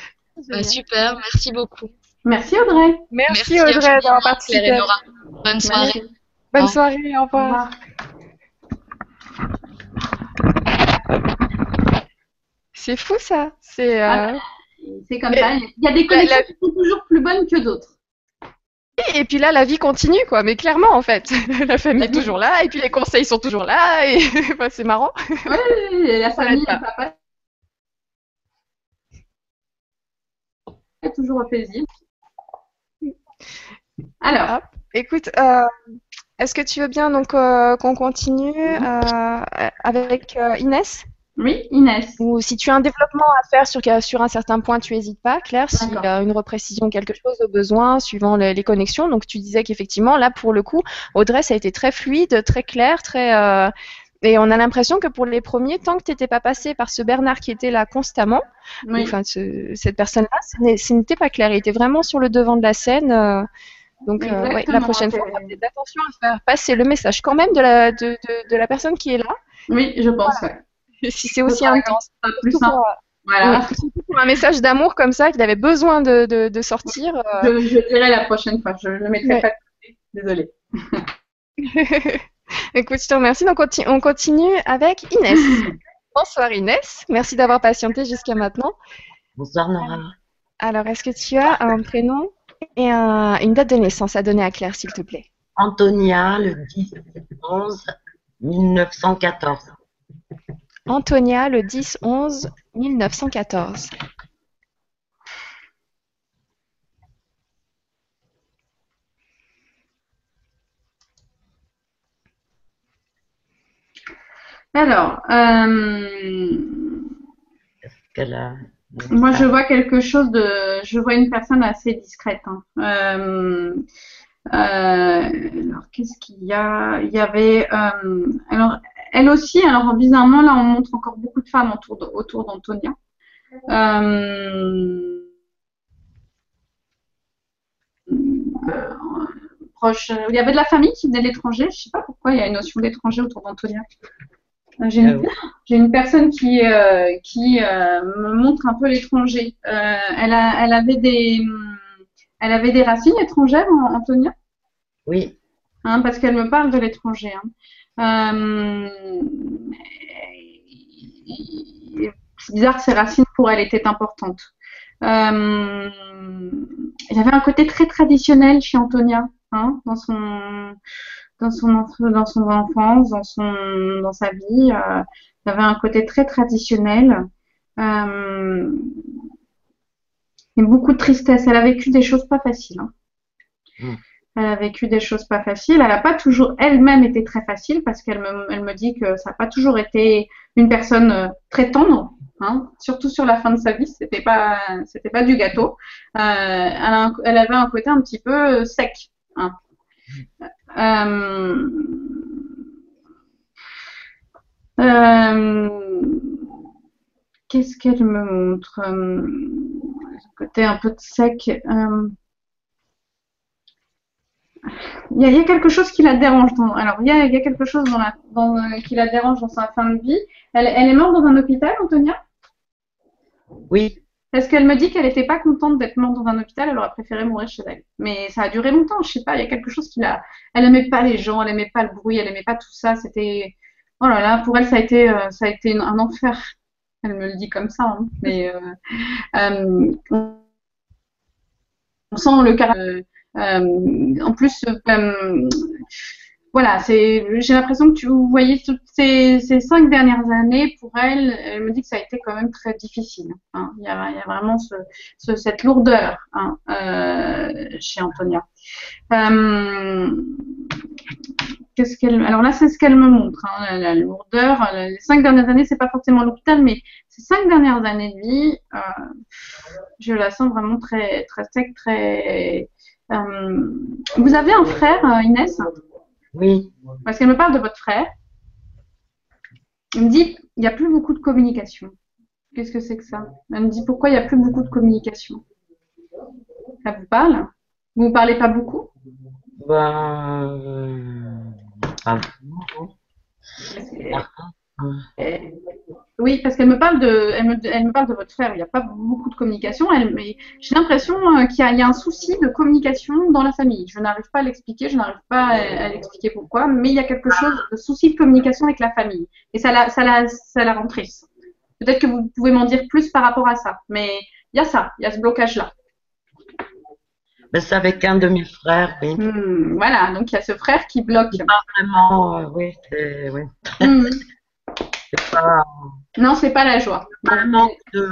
E: Bah, super, merci beaucoup.
B: Merci Audrey.
A: Merci, Audrey d'avoir participé.
E: Bonne soirée.
A: Bonne soirée, au revoir. C'est fou ça. C'est
B: euh, ah, comme ça. Il y a des connexions qui sont toujours plus bonnes que d'autres.
A: Et, puis là, la vie continue, quoi. Mais clairement, en fait, [laughs] la famille est toujours là, et puis les conseils sont toujours là, et [laughs] c'est marrant.
B: Oui, la famille, le papa. Est toujours au plaisir. Alors.
A: Écoute, euh, est-ce que tu veux bien donc euh, qu'on continue avec Inès?
B: Oui, Inès.
A: Ou si tu as un développement à faire sur, sur un certain point, tu n'hésites pas, Claire, s'il y a une reprécision, quelque chose de besoin, suivant les, les connexions. Donc tu disais qu'effectivement, là, pour le coup, Audrey, ça a été très fluide, très clair, très et on a l'impression que pour les premiers, tant que tu n'étais pas passé par ce Bernard qui était là constamment, enfin cette personne-là, ce n'était pas clair. Il était vraiment sur le devant de la scène. Euh, donc euh, la prochaine fois, attention à faire passer le message quand même de la, de, de, la personne qui est là.
B: Oui, je pense. [laughs]
A: Si c'est aussi intense. Plus pour, voilà. pour un message d'amour comme ça qu'il avait besoin de, de sortir.
B: Euh. Je, je, dirai la prochaine fois. Je ne mettrai pas de Désolée. [laughs]
A: Écoute, je te remercie. Donc, on continue avec Inès. [coughs] Bonsoir Inès. Merci d'avoir patienté jusqu'à maintenant.
G: Bonsoir Nora.
A: Alors, est-ce que tu as un prénom et une date de naissance à donner à Claire, s'il te plaît?
G: Antonia, le 10 11 1914.
A: Antonia, le 10 11 1914.
B: Alors, euh, moi je vois quelque chose de, je vois une personne assez discrète. Hein. Euh, euh, alors qu'est-ce qu'il y a? Il y avait, alors elle aussi, alors bizarrement là on montre encore beaucoup de femmes autour, autour d'Antonia. proche, il y avait de la famille qui venait de l'étranger. Je ne sais pas pourquoi il y a une notion d'étranger autour d'Antonia. Ah j'ai une, personne qui, euh, qui euh, me montre un peu l'étranger. Euh, elle, a, elle, avait des, elle avait des racines étrangères, Antonia?
G: Oui.
B: Hein, parce qu'elle me parle de l'étranger. Hein. C'est bizarre que racines pour elle étaient importantes. il y avait un côté très traditionnel chez Antonia, hein, dans son dans son, enfance, dans, son, dans sa vie. Euh, il avait un côté très traditionnel. Euh, et beaucoup de tristesse. Elle a vécu des choses pas faciles. Hein. Hmm. Elle a vécu des choses pas faciles. Elle n'a pas toujours elle-même été très facile parce qu'elle me, dit que ça n'a pas toujours été une personne euh, très tendre. Hein. Surtout sur la fin de sa vie, c'était pas, pas du gâteau. Euh, elle, avait un côté un petit peu sec. Hein. Euh, euh, qu'est-ce qu'elle me montre euh, Côté un peu sec. Il y, a, quelque chose qui la dérange. alors, il y, a, quelque chose qui la dérange dans sa fin de vie. Elle, elle est morte dans un hôpital, Antonia?
G: Oui.
B: Parce qu'elle me dit qu'elle n'était pas contente d'être morte dans un hôpital, elle aurait préféré mourir chez elle. Mais ça a duré longtemps, je sais pas, il y a quelque chose qui l'a. Elle aimait pas les gens, elle aimait pas le bruit, elle aimait pas tout ça. C'était. Oh là là, pour elle, ça a été, euh, ça a été un enfer. Elle me le dit comme ça. Hein. Mais euh, euh, on sent le caractère. En plus, voilà, c'est, j'ai l'impression que vous voyez toutes ces, cinq dernières années pour elle, elle me dit que ça a été quand même très difficile. Hein. Il, y a, vraiment ce, cette lourdeur hein, euh, chez Antonia. Euh, alors là, c'est ce qu'elle me montre, hein, la, lourdeur. Les cinq dernières années, c'est pas forcément l'hôpital, mais ces cinq dernières années de vie, euh, je la sens vraiment très, très sec, très. Vous avez un frère, Inès
G: oui.
B: Parce qu'elle me parle de votre frère. Elle me dit, il n'y a plus beaucoup de communication. Qu'est-ce que c'est que ça? Elle me dit, pourquoi il n'y a plus beaucoup de communication? Ça vous parle? Vous ne parlez pas beaucoup?
G: Ben...
B: Oui, parce qu'elle me parle de, elle me, elle me, parle de votre frère. Il n'y a pas beaucoup de communication. j'ai l'impression euh, qu'il y, a un souci de communication dans la famille. Je n'arrive pas à l'expliquer, je n'arrive pas à, l'expliquer pourquoi, mais il y a quelque chose de souci de communication avec la famille. Et ça la, ça la, ça la rend triste. Peut-être que vous pouvez m'en dire plus par rapport à ça, mais il y a ça, il y a ce blocage-là.
G: Ben, c'est avec un de mes frères, oui.
B: Hmm, voilà, donc il y a ce frère qui bloque.
G: Pas vraiment, euh, oui, oui. Hmm.
B: pas... Non, c'est pas la joie.
G: Un manque de.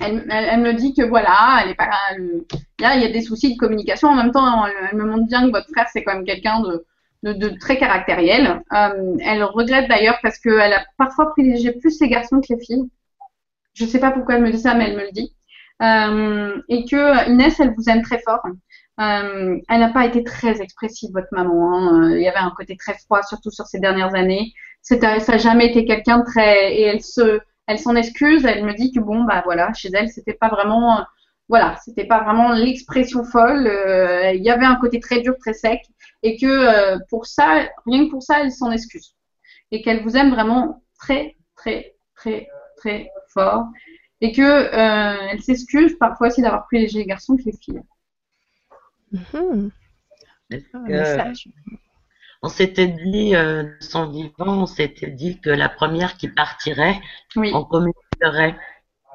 B: Elle, elle, me dit que voilà, elle est pas, il y, a, il y a des soucis de communication. En même temps, elle, elle me montre bien que votre frère c'est quand même quelqu'un de, de, de, très caractériel. Euh, elle regrette d'ailleurs parce qu'elle a parfois privilégié plus les garçons que les filles. Je ne sais pas pourquoi elle me dit ça, mais elle me le dit. Euh, et que Inès, elle vous aime très fort. Euh, elle n'a pas été très expressive, votre maman. Hein. Il y avait un côté très froid, surtout sur ces dernières années. Ça n'a jamais été quelqu'un de très. Et elle se, elle s'en excuse. Elle me dit que bon, bah voilà, chez elle, c'était pas vraiment, voilà, c'était pas vraiment l'expression folle. Euh, il y avait un côté très dur, très sec, et que euh, pour ça, rien que pour ça, elle s'en excuse. Et qu'elle vous aime vraiment très, très, très, très fort. Et que euh, elle s'excuse parfois aussi d'avoir plus les garçons que les filles.
G: Mhm. On s'était dit, euh, son vivant, on s'était dit que la première qui partirait, on communiquerait.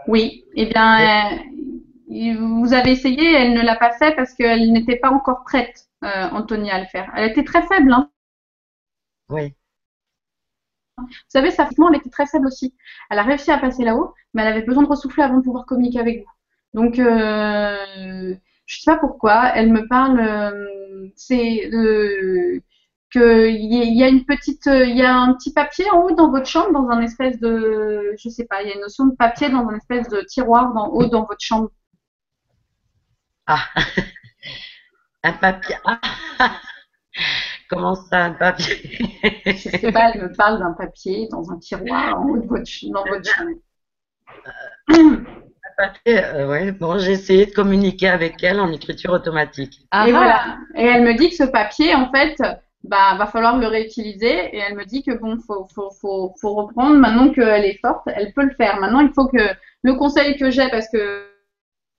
B: Oui, eh bien, euh, vous avez essayé, elle ne l'a pas fait parce qu'elle n'était pas encore prête, euh, Antonia, à le faire. Elle était très faible. Hein.
G: Oui.
B: Vous savez, sa elle était très faible aussi. Elle a réussi à passer là-haut, mais elle avait besoin de ressouffler avant de pouvoir communiquer avec vous. Donc, euh, je sais pas pourquoi, elle me parle, c'est qu'il y a une petite, il y a un petit papier en haut dans votre chambre, dans un espèce de, je sais pas, il y a une notion de papier dans un espèce de tiroir en haut dans votre chambre.
G: Ah, [laughs] un papier. Ah. [laughs] Comment ça, un papier? [laughs]
B: Je sais pas, elle me parle d'un papier dans un tiroir en haut de votre, dans votre chambre.
G: Euh, euh, ouais. Bon, j'ai essayé de communiquer avec elle en écriture automatique.
B: et ah. voilà. Et elle me dit que ce papier, en fait, bah, va falloir le réutiliser. Et elle me dit que bon, faut, faut, faut, faut reprendre. Maintenant qu'elle est forte, elle peut le faire. Maintenant, il faut que le conseil que j'ai, parce que euh,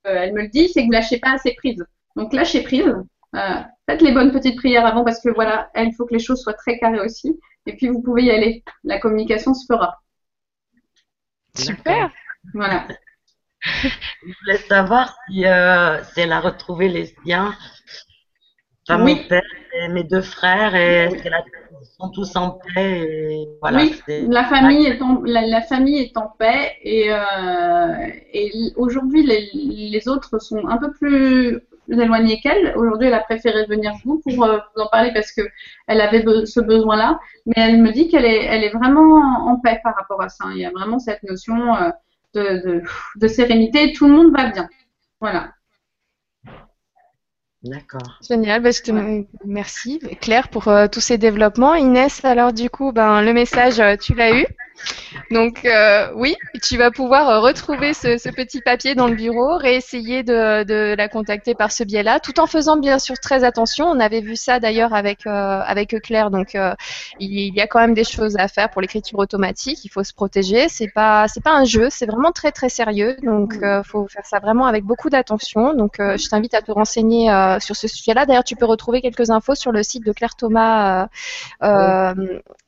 B: elle me le dit, c'est que vous lâchez pas assez prise. Donc lâchez prise. Euh, faites les bonnes petites prières avant parce que voilà, il faut que les choses soient très carrées aussi. Et puis vous pouvez y aller. La communication se fera.
A: Super.
B: Voilà.
G: Je voulais savoir si, euh, elle a retrouvé les siens, enfin, mon père et mes deux frères, et est-ce qu'elle sont tous en paix et voilà,
B: Oui, la famille, est en, la, famille est en paix et, euh, et aujourd'hui les, les, autres sont un peu plus éloignés qu'elle. Aujourd'hui, elle a préféré venir vous pour euh, vous en parler parce que elle avait ce besoin-là, mais elle me dit qu'elle est, elle est vraiment en paix par rapport à ça. Il y a vraiment cette notion euh, de, de, sérénité, tout le monde va bien. Voilà.
G: D'accord.
A: Génial, bah, merci Claire pour euh, tous ces développements. Inès, alors du coup, ben, le message, euh, tu l'as eu? Donc euh, oui, tu vas pouvoir euh, retrouver ce, ce, petit papier dans le bureau, réessayer de, de la contacter par ce biais-là, tout en faisant bien sûr très attention. On avait vu ça d'ailleurs avec euh, avec Claire, donc euh, il, y a quand même des choses à faire pour l'écriture automatique. Il faut se protéger. C'est pas c'est pas un jeu, c'est vraiment très très sérieux. Donc il faut faire ça vraiment avec beaucoup d'attention. Donc je t'invite à te renseigner sur ce sujet-là. D'ailleurs, tu peux retrouver quelques infos sur le site de Claire Thomas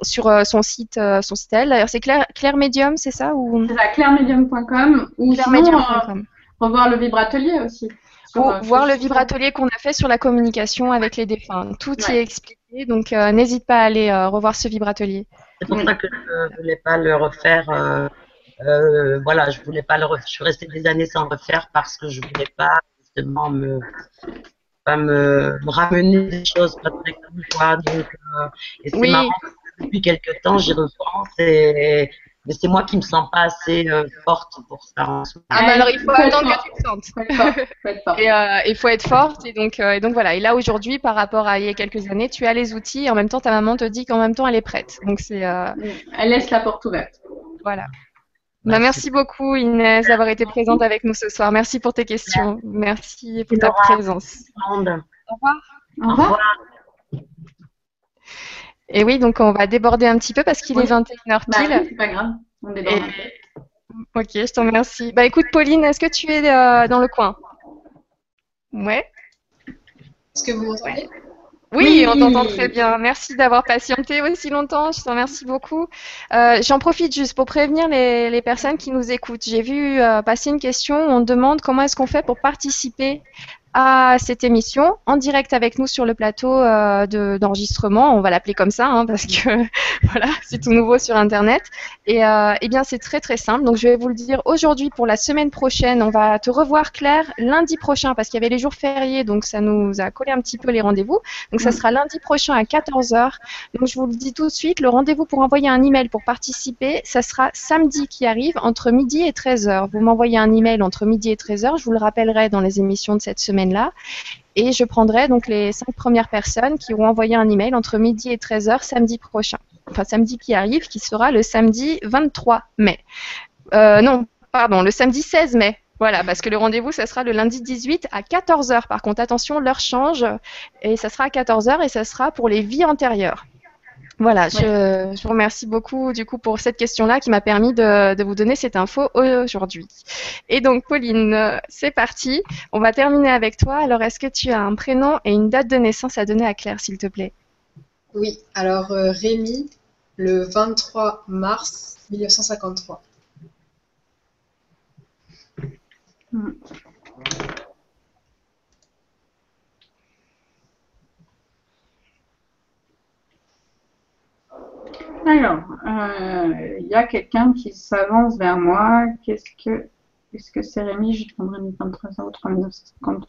A: sur son site son site elle. D'ailleurs, c'est Claire, Claire Medium, c'est ça
B: ou... C'est clairemedium.com ou clairemedium.com. Euh, revoir le vibratelier aussi.
A: Ou euh, voir le vibratelier qu'on a fait sur la communication avec les défunts. Tout y est expliqué, donc euh, n'hésite pas à aller revoir ce vibratelier.
G: C'est pour ça que je ne voulais pas le refaire. voilà, je voulais pas le refaire. Je suis restée des années sans le refaire parce que je voulais pas justement me pas me, ramener des choses pas très quoi. Donc, et c'est marrant depuis quelques temps, j'y repense et mais c'est moi qui me sens pas assez euh, forte pour ça.
A: Ah bah alors il faut, attendre que tu le sentes. [laughs] et euh, il faut être forte et donc euh, et donc voilà. Et là aujourd'hui, par rapport à il y a quelques années, tu as les outils et en même temps ta maman te dit qu'en même temps elle est prête. Donc c'est.
B: Elle laisse la porte ouverte.
A: Voilà. Bah, merci beaucoup Inès d'avoir été présente avec nous ce soir. Merci pour tes questions. Merci pour ta présence.
G: Au revoir.
B: Au revoir.
A: Et oui, donc on va déborder un petit peu parce qu'il est 21h
B: bah pile. c'est pas grave, on déborde
A: Ok, je t'en remercie. Bah écoute, Pauline, est-ce que tu es euh, dans le coin? Ouais.
F: Est-ce que vous m'entendez?
A: Oui, on t'entend très bien. Merci d'avoir patienté aussi longtemps. Je t'en remercie beaucoup. Euh, J'en profite juste pour prévenir les, les, personnes qui nous écoutent. J'ai vu euh, passer une question où on demande comment est-ce qu'on fait pour participer à cette émission en direct avec nous sur le plateau euh, d'enregistrement. On va l'appeler comme ça hein, parce que [laughs] voilà, c'est tout nouveau sur Internet. Et euh, eh bien, c'est très très simple. Donc, je vais vous le dire aujourd'hui pour la semaine prochaine. On va te revoir Claire lundi prochain parce qu'il y avait les jours fériés, donc ça nous a collé un petit peu les rendez-vous. Donc, ça sera lundi prochain à 14h. Donc, je vous le dis tout de suite, le rendez-vous pour envoyer un email pour participer, ça sera samedi qui arrive entre midi et 13h. Vous m'envoyez un email entre midi et 13h, je vous le rappellerai dans les émissions de cette semaine-là. Et je prendrai donc les cinq premières personnes qui auront envoyé un email entre midi et 13h samedi prochain. Enfin, samedi qui arrive, qui sera le samedi 23 mai. Euh, non, pardon, le samedi 16 mai. Voilà, parce que le rendez-vous, ça sera le lundi 18 à 14h. Par contre, attention, l'heure change et ça sera à 14h et ça sera pour les vies antérieures. Voilà, je, je, vous remercie beaucoup du coup pour cette question-là qui m'a permis de, de, vous donner cette info aujourd'hui. Et donc Pauline, c'est parti. On va terminer avec toi. Alors est-ce que tu as un prénom et une date de naissance à donner à Claire, s'il te plaît?
F: Oui, alors euh, Rémi, le 23 mars 1953.
B: Alors, euh, il y a quelqu'un qui s'avance vers moi. Qu'est-ce que est-ce que c'est Rémi? Je prendrai 23 ou 1953.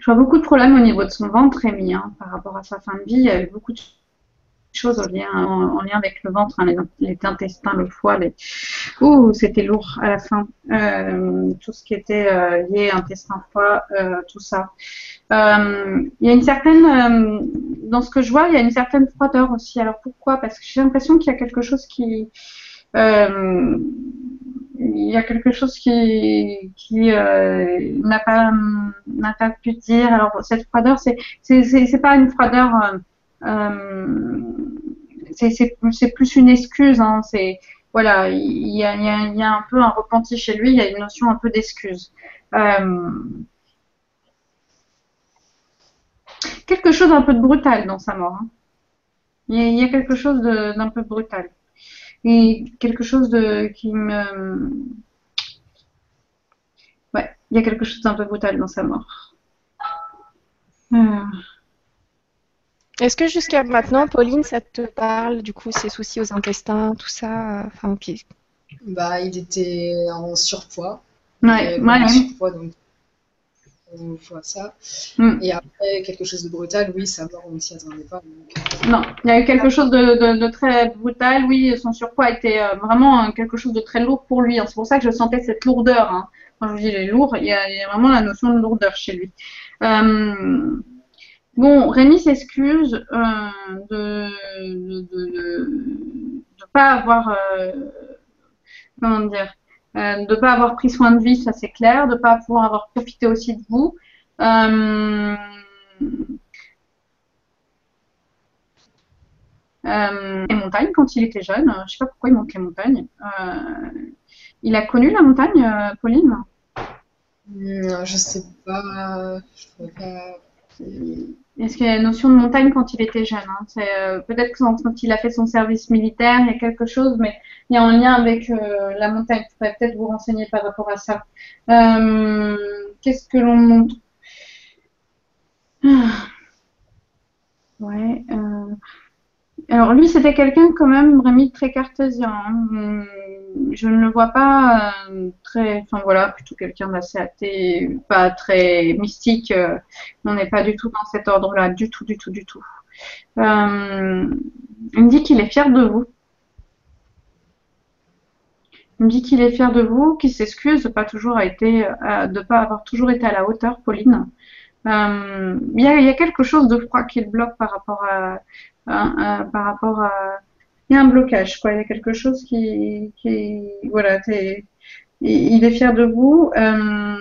B: Je vois beaucoup de problèmes au niveau de son ventre, Rémi, hein, par rapport à sa fin de vie. Il y a eu beaucoup de choses en lien, en, lien avec le ventre, hein, les, intestins, le foie. Ouh, c'était lourd à la fin. Euh, tout ce qui était euh, lié intestin, foie, euh, tout ça. il y a une certaine, dans ce que je vois, il y a une certaine froideur aussi. Alors pourquoi? Parce que j'ai l'impression qu'il y a quelque chose qui il y a quelque chose qui, n'a pas n'a pu dire. Alors cette froideur, c'est c'est pas une froideur euh, c'est plus une excuse. Hein, c'est voilà, il y a, un peu un repenti chez lui. Il y a une notion un peu d'excuse. Euh, quelque chose d'un peu de brutal dans sa mort. Hein. Il, y a, quelque chose d'un peu brutal. Et quelque chose de qui me. Ouais, il y a quelque chose d'un peu brutal dans sa mort.
A: Euh. Est-ce que jusqu'à maintenant, Pauline, ça te parle, du coup, ses soucis aux intestins, tout ça euh, Enfin, ok.
F: Bah, il était en surpoids.
B: Ouais, ouais.
F: surpoids, donc on voit ça. Mm. Et après, quelque chose de brutal, oui, ça mort, on ne s'y attendait pas.
B: Euh. Non, il y a eu quelque chose de, très brutal, oui, son surpoids était euh, vraiment quelque chose de très lourd pour lui. Hein. C'est pour ça que je sentais cette lourdeur. Hein. Quand je vous dis il est lourd, il y, a, il y, a, vraiment la notion de lourdeur chez lui. Euh, Bon, Rémi s'excuse euh, de ne pas avoir euh, comment dire euh, de pas avoir pris soin de vie, ça c'est clair, de pas pouvoir avoir profité aussi de vous. Euh, les montagnes quand il était jeune, je sais pas pourquoi il manque les montagnes. il a connu la montagne, Pauline?
F: Non, je sais pas. Je pas
B: est-ce qu'il y a la notion de montagne quand il était jeune hein euh, peut-être que quand il a fait son service militaire, il y a quelque chose, mais il y a un lien avec euh, la montagne. Je pourrais peut-être vous renseigner par rapport à ça. Euh, Qu'est-ce que l'on montre? Ah. Ouais. Alors lui, c'était quelqu'un quand même vraiment très cartésien. Hein. Je ne le vois pas euh, très, enfin voilà, plutôt quelqu'un d'assez athée, pas très mystique. Euh, on n'est pas du tout dans cet ordre-là, du tout, du tout, du tout. Euh, il me dit qu'il est fier de vous. Il me dit qu'il est fier de vous, qu'il s'excuse de pas toujours été, de pas avoir toujours été à la hauteur, Pauline. Il y, a, quelque chose de froid qui le bloque par rapport à, par rapport à. Il y a un blocage, quoi. Il y a quelque chose qui. qui voilà, il est fier de vous. Euh,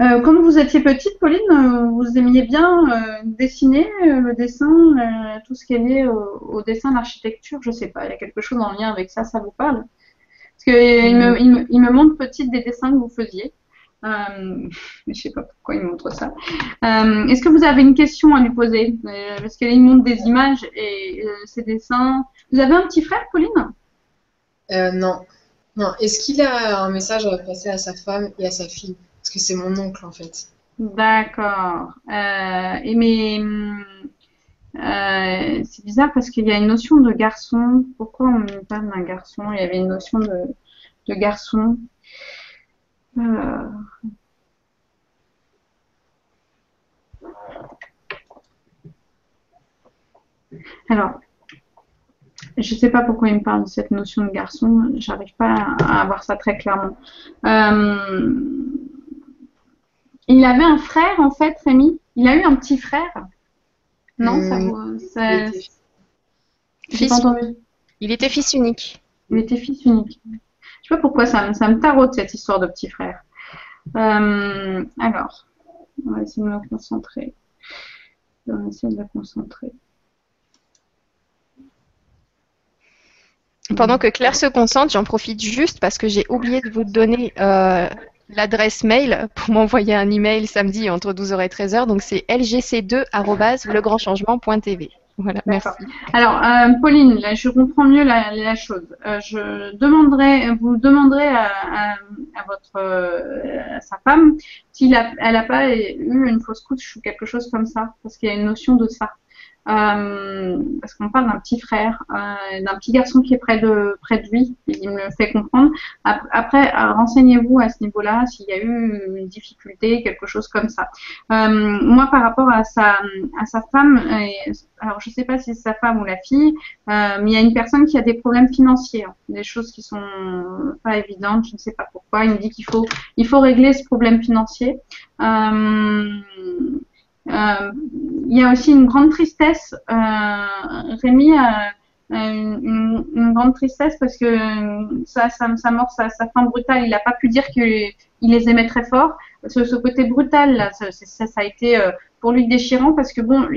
B: euh, quand vous étiez petite, Pauline, euh, vous aimiez bien dessiner le dessin, tout ce qui est lié au, dessin, l'architecture, je sais pas, il y a quelque chose en lien avec ça, ça vous parle? Parce qu'il me, il me, il me montre petite des dessins que vous faisiez. Euh, [laughs] je ne sais pas pourquoi il montre ça. Euh, est-ce que vous avez une question à lui poser? Euh, Parce qu'il montre des images et ses dessins. Vous avez un petit frère, Pauline?
F: Non. Non, est-ce qu'il a un message à passer à sa femme et à sa fille? Parce que c'est mon oncle en fait.
B: D'accord. Euh, et mais euh, c'est bizarre parce qu'il y a une notion de garçon. Pourquoi on parle d'un garçon? Il y avait une notion de, de garçon. Euh, Alors, je ne sais pas pourquoi il me parle de cette notion de garçon. J'arrive pas à, avoir ça très clairement. Euh, il avait un frère en fait, Rémi? Il a eu un petit frère? Non, ça,
A: hmm. ça fils, Il était fils unique.
B: Il était fils unique. Je sais pas pourquoi ça, ça me taraude cette histoire de petit frère. Euh, alors, on va essayer de me concentrer. On va essayer de me concentrer.
A: Pendant que Claire se concentre, j'en profite juste parce que j'ai oublié de vous donner euh, l'adresse mail pour [laughs] m'envoyer un email samedi entre 12h et 13h. Donc c'est lgc2@legrandchangement.tv. Voilà, merci.
B: Alors, euh, Pauline, là, je comprends mieux la, chose. Euh, je demanderai, vous demanderez à, votre, à sa femme s'il elle n'a pas eu une fausse couche ou quelque chose comme ça, parce qu'il y a une notion de ça. Euh, parce qu'on parle d'un petit frère, euh, d'un petit garçon qui est près de, près de lui, il me le fait comprendre. Après, euh, renseignez-vous à ce niveau-là s'il y a eu une difficulté, quelque chose comme ça. moi, par rapport à sa, à sa femme, alors je ne sais pas si c'est sa femme ou la fille, mais il y a une personne qui a des problèmes financiers, hein. des choses qui sont pas évidentes, je ne sais pas pourquoi. Il me dit qu'il faut, il faut régler ce problème financier. Euh, il y a aussi une grande tristesse. Euh, Rémi a une, une, grande tristesse parce que sa, sa, mort, sa, fin brutale, il n'a pas pu dire qu'il les aimait très fort. Ce, côté brutal, ça, ça, ça, a été euh, pour lui déchirant parce que bon,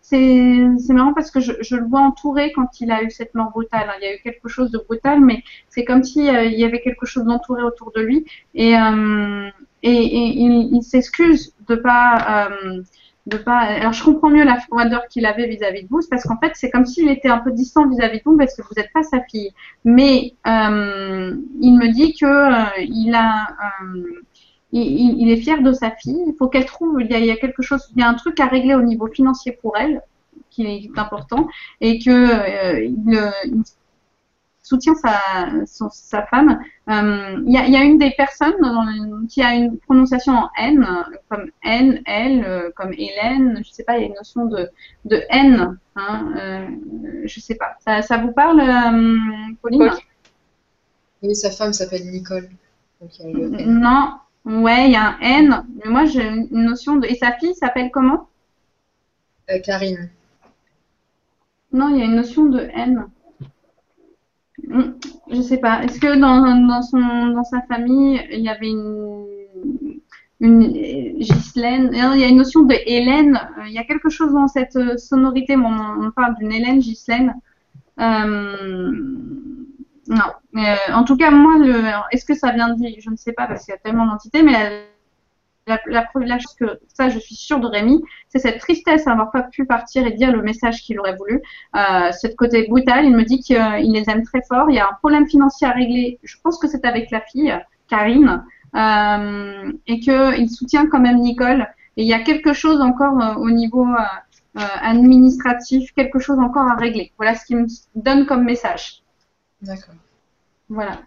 B: c'est marrant parce que je, le vois entouré quand il a eu cette mort brutale. Il y a eu quelque chose de brutal, mais c'est comme s'il euh, il y avait quelque chose d'entouré autour de lui. Et, euh, et, il, s'excuse de pas euh, de pas. Alors je comprends mieux la froideur qu'il avait vis-à-vis de vous, parce qu'en fait c'est comme s'il était un peu distant vis-à-vis de vous parce que vous n'êtes pas sa fille. Mais euh, il me dit que euh, il a il, est fier de sa fille. Il faut qu'elle trouve. Il y, a, quelque chose. Il y a un truc à régler au niveau financier pour elle qui est important et que euh, il, soutient sa, sa femme. Euh, il y, a, y, a, une des personnes qui a une prononciation en N, comme N, L, euh, comme Hélène, je sais pas, il y a une notion de, de N, hein, euh, je sais pas. Ça, ça vous parle, euh, Pauline
F: Oui, sa femme s'appelle Nicole.
B: Donc, non, ouais, il y a un N, mais moi j'ai une notion de... Et sa fille s'appelle comment?
F: Euh, Karine.
B: Non, il y a une notion de N. Mm, je sais pas. Est-ce que dans, dans, son, dans sa famille, il y avait une, une Il y a une notion de Hélène. Il y a quelque chose dans cette sonorité. On, parle d'une Hélène Ghislaine. Euh, non. Euh, en tout cas, moi, est-ce que ça vient de Je ne sais pas parce qu'il y a tellement d'entités, mais la, la, la, chose que ça, je suis sûre de Rémi, c'est cette tristesse à n'avoir pas pu partir et dire le message qu'il aurait voulu. Euh, cette côté brutal, il me dit qu'il les aime très fort. Il y a un problème financier à régler. Je pense que c'est avec la fille, Karine, euh, et qu'il soutient quand même Nicole. Et il y a quelque chose encore euh, au niveau euh, euh, administratif, quelque chose encore à régler. Voilà ce qu'il me donne comme message.
F: D'accord.
B: Voilà.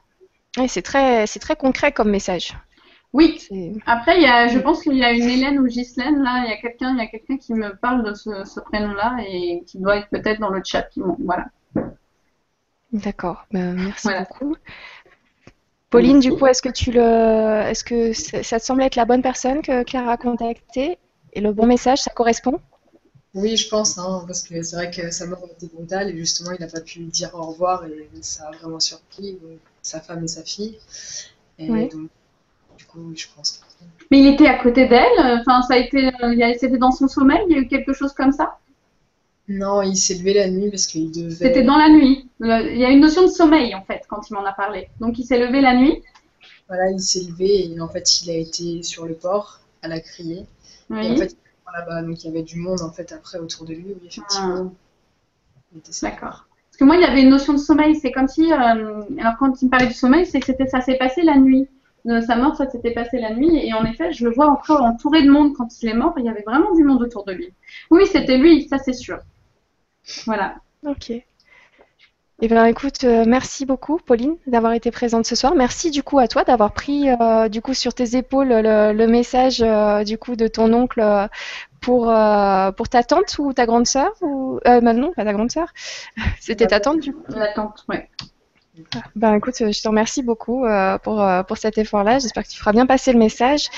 A: Oui, c'est très, c'est très concret comme message.
B: Oui. Après, il y a, je pense qu'il y a une Hélène ou Ghislaine là. Il y a quelqu'un, il y a quelqu'un qui me parle de ce, ce prénom-là et qui doit être peut-être dans le chat. Bon, voilà.
A: D'accord. Ben, merci beaucoup. Pauline, du coup, est-ce que tu le, est-ce que ça te semble être la bonne personne que Claire a contactée et le bon message, ça correspond?
F: Oui, je pense, hein, parce que c'est vrai que sa mort a été brutale et justement, il n'a pas pu dire au revoir et ça a vraiment surpris donc, sa femme et sa fille. Et
B: Oui.
F: donc, du coup, oui, je pense.
B: Mais il était à côté d'elle. Enfin, ça a été, a- c'était dans son sommeil. Il y a eu quelque chose comme ça?
F: Non, il s'est levé la nuit parce qu'il devait.
B: C'était dans la nuit. Le- Il y a une notion de sommeil en fait quand il m'en a parlé. Donc il s'est levé la nuit.
F: Voilà, il s'est levé et en fait, il a été sur le port, elle a crié.
B: Oui.
F: Et en fait, là-bas, donc il y avait du monde en fait après autour de lui, oui, effectivement.
B: Ah. D'accord. Parce que moi, il y avait une notion de sommeil. C'est comme si, euh, alors quand il me parlait du sommeil, c'est que ça s'est passé la nuit. De sa mort, ça s'était passé la nuit. Et en effet, je le vois encore entouré de monde quand il est mort. Il y avait vraiment du monde autour de lui. Oui, c'était lui, ça c'est sûr. Voilà.
A: Ok. Eh bien, écoute, euh, merci beaucoup, Pauline, d'avoir été présente ce soir. Merci du coup à toi d'avoir pris euh, du coup sur tes épaules le, message euh, du coup de ton oncle pour pour ta tante ou ta grande sœur ou non, pas ta grande sœur. [laughs] C'était ta tante du coup.
B: La tante, ouais.
A: Ben écoute, je te remercie beaucoup pour pour cet effort-là. J'espère que tu feras bien passer le message.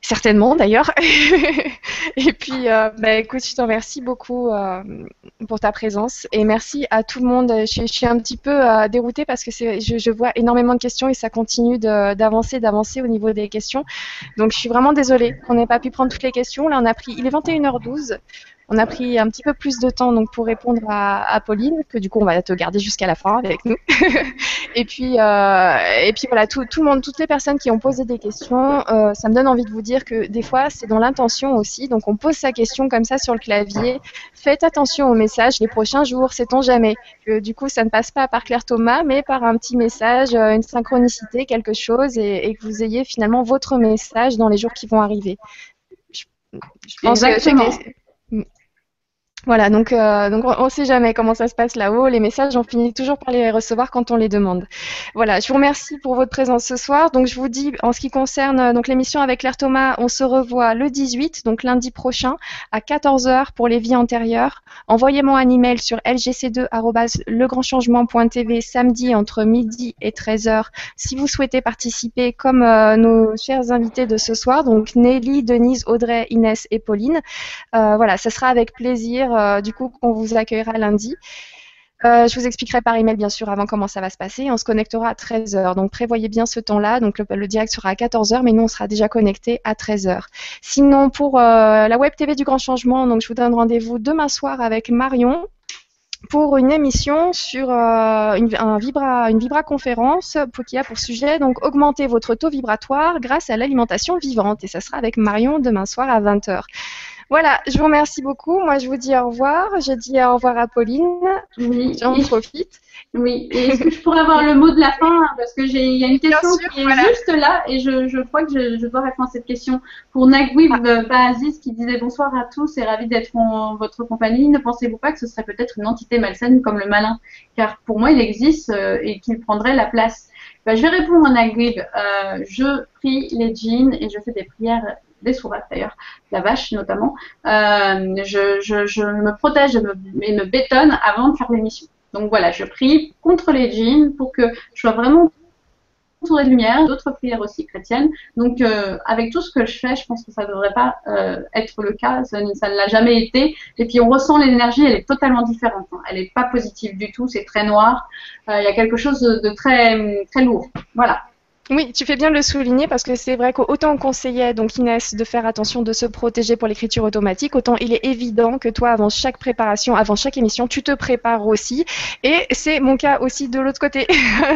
A: Certainement d'ailleurs. [laughs] et puis, euh, bah, écoute, je te remercie beaucoup euh, pour ta présence et merci à tout le monde. Je, suis un petit peu euh, déroutée parce que je, je, vois énormément de questions et ça continue d'avancer, d'avancer au niveau des questions. Donc, je suis vraiment désolée qu'on n'ait pas pu prendre toutes les questions. Là, on a pris, il est 21h12. On a pris un petit peu plus de temps donc pour répondre à, Pauline, que du coup on va te garder jusqu'à la fin avec nous. [laughs] et puis euh, et puis voilà, tout, le monde, toutes les personnes qui ont posé des questions, euh, ça me donne envie de vous dire que des fois c'est dans l'intention aussi. Donc on pose sa question comme ça sur le clavier. Faites attention aux messages les prochains jours, sait-on jamais. Que du coup ça ne passe pas par Claire Thomas, mais par un petit message, euh, une synchronicité, quelque chose, et, que vous ayez finalement votre message dans les jours qui vont arriver.
B: Je, pense Exactement.
A: Voilà, donc, euh, on ne sait jamais comment ça se passe là-haut. Les messages, on finit toujours par les recevoir quand on les demande. Voilà, je vous remercie pour votre présence ce soir. Donc je vous dis, en ce qui concerne euh, donc l'émission avec Claire Thomas, on se revoit le 18, donc lundi prochain, à 14h pour les vies antérieures. Envoyez-moi un email sur lgc2@legrandchangement.tv samedi entre midi et 13h si vous souhaitez participer comme euh, nos chers invités de ce soir, donc Nelly, Denise, Audrey, Inès et Pauline. voilà, ce sera avec plaisir euh, du coup qu'on vous accueillera lundi. Euh, je vous expliquerai par email bien sûr avant comment ça va se passer. On se connectera à 13h. Donc prévoyez bien ce temps-là. Donc le, direct sera à 14h, mais nous on sera déjà connecté à 13h. Sinon pour euh, la web TV du Grand Changement, je vous donne rendez-vous demain soir avec Marion pour une émission sur une, un vibra, une vibra-conférence qui a pour sujet donc augmenter votre taux vibratoire grâce à l'alimentation vivante. Et ça sera avec Marion demain soir à 20h. Voilà, je vous remercie beaucoup. Moi, je vous dis au revoir. Je dis au revoir à Pauline.
B: Oui.
A: J'en profite.
B: Oui. Et est-ce que je pourrais avoir le mot de la fin Parce que j'ai, il y a une question qui est juste là et je, je crois que je, je, dois répondre à cette question. Pour Nagwib ah. Baazis qui disait bonsoir à tous et ravi d'être en votre compagnie. Ne pensez-vous pas que ce serait peut-être une entité malsaine comme le malin? Car pour moi, il existe euh, et qu'il prendrait la place. Ben, je vais répondre à Nagwib. Euh, je prie les djinns et je fais des prières des sourates d'ailleurs, la vache notamment, euh, je, je, me protège et me, me bétonne avant de faire l'émission. Donc voilà, je prie contre les djinns pour que je sois vraiment entourée de lumière, d'autres prières aussi chrétiennes. Donc euh, avec tout ce que je fais, je pense que ça ne devrait pas euh, être le cas, ça, ne l'a jamais été. Et puis on ressent l'énergie, elle est totalement différente. Hein. Elle n'est pas positive du tout, c'est très noir. Il y a quelque chose de très, très lourd. Voilà.
A: Oui, tu fais bien de le souligner parce que c'est vrai qu'autant on conseillait donc Inès de faire attention de se protéger pour l'écriture automatique, autant il est évident que toi, avant chaque préparation, avant chaque émission, tu te prépares aussi. Et c'est mon cas aussi de l'autre côté.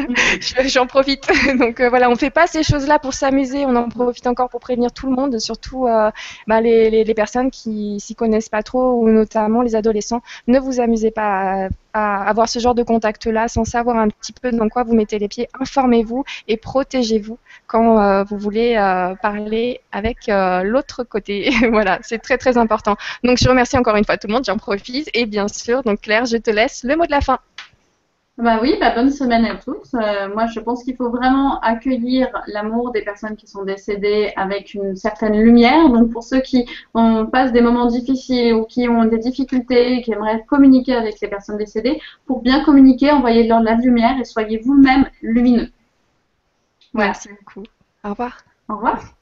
A: [laughs] J'en profite. [laughs] Donc euh, voilà, on fait pas ces choses-là pour s'amuser, on en profite encore pour prévenir tout le monde, surtout euh, bah, les, les, les, personnes qui s'y connaissent pas trop ou notamment les adolescents. Ne vous amusez pas à avoir ce genre de contact-là sans savoir un petit peu dans quoi vous mettez les pieds. Informez-vous et protégez-vous quand euh, vous voulez euh, parler avec euh, l'autre côté. [laughs] voilà, c'est très très important. Donc je remercie encore une fois tout le monde, j'en profite. Et bien sûr, donc Claire, je te laisse le mot de la fin.
B: Bah oui, bah bonne semaine à tous. Euh, moi, je pense qu'il faut vraiment accueillir l'amour des personnes qui sont décédées avec une certaine lumière. Donc, pour ceux qui ont, passent des moments difficiles ou qui ont des difficultés, qui aimeraient communiquer avec les personnes décédées, pour bien communiquer, envoyez-leur de la lumière et soyez vous-même lumineux.
A: Merci beaucoup. Au revoir.
B: Au revoir.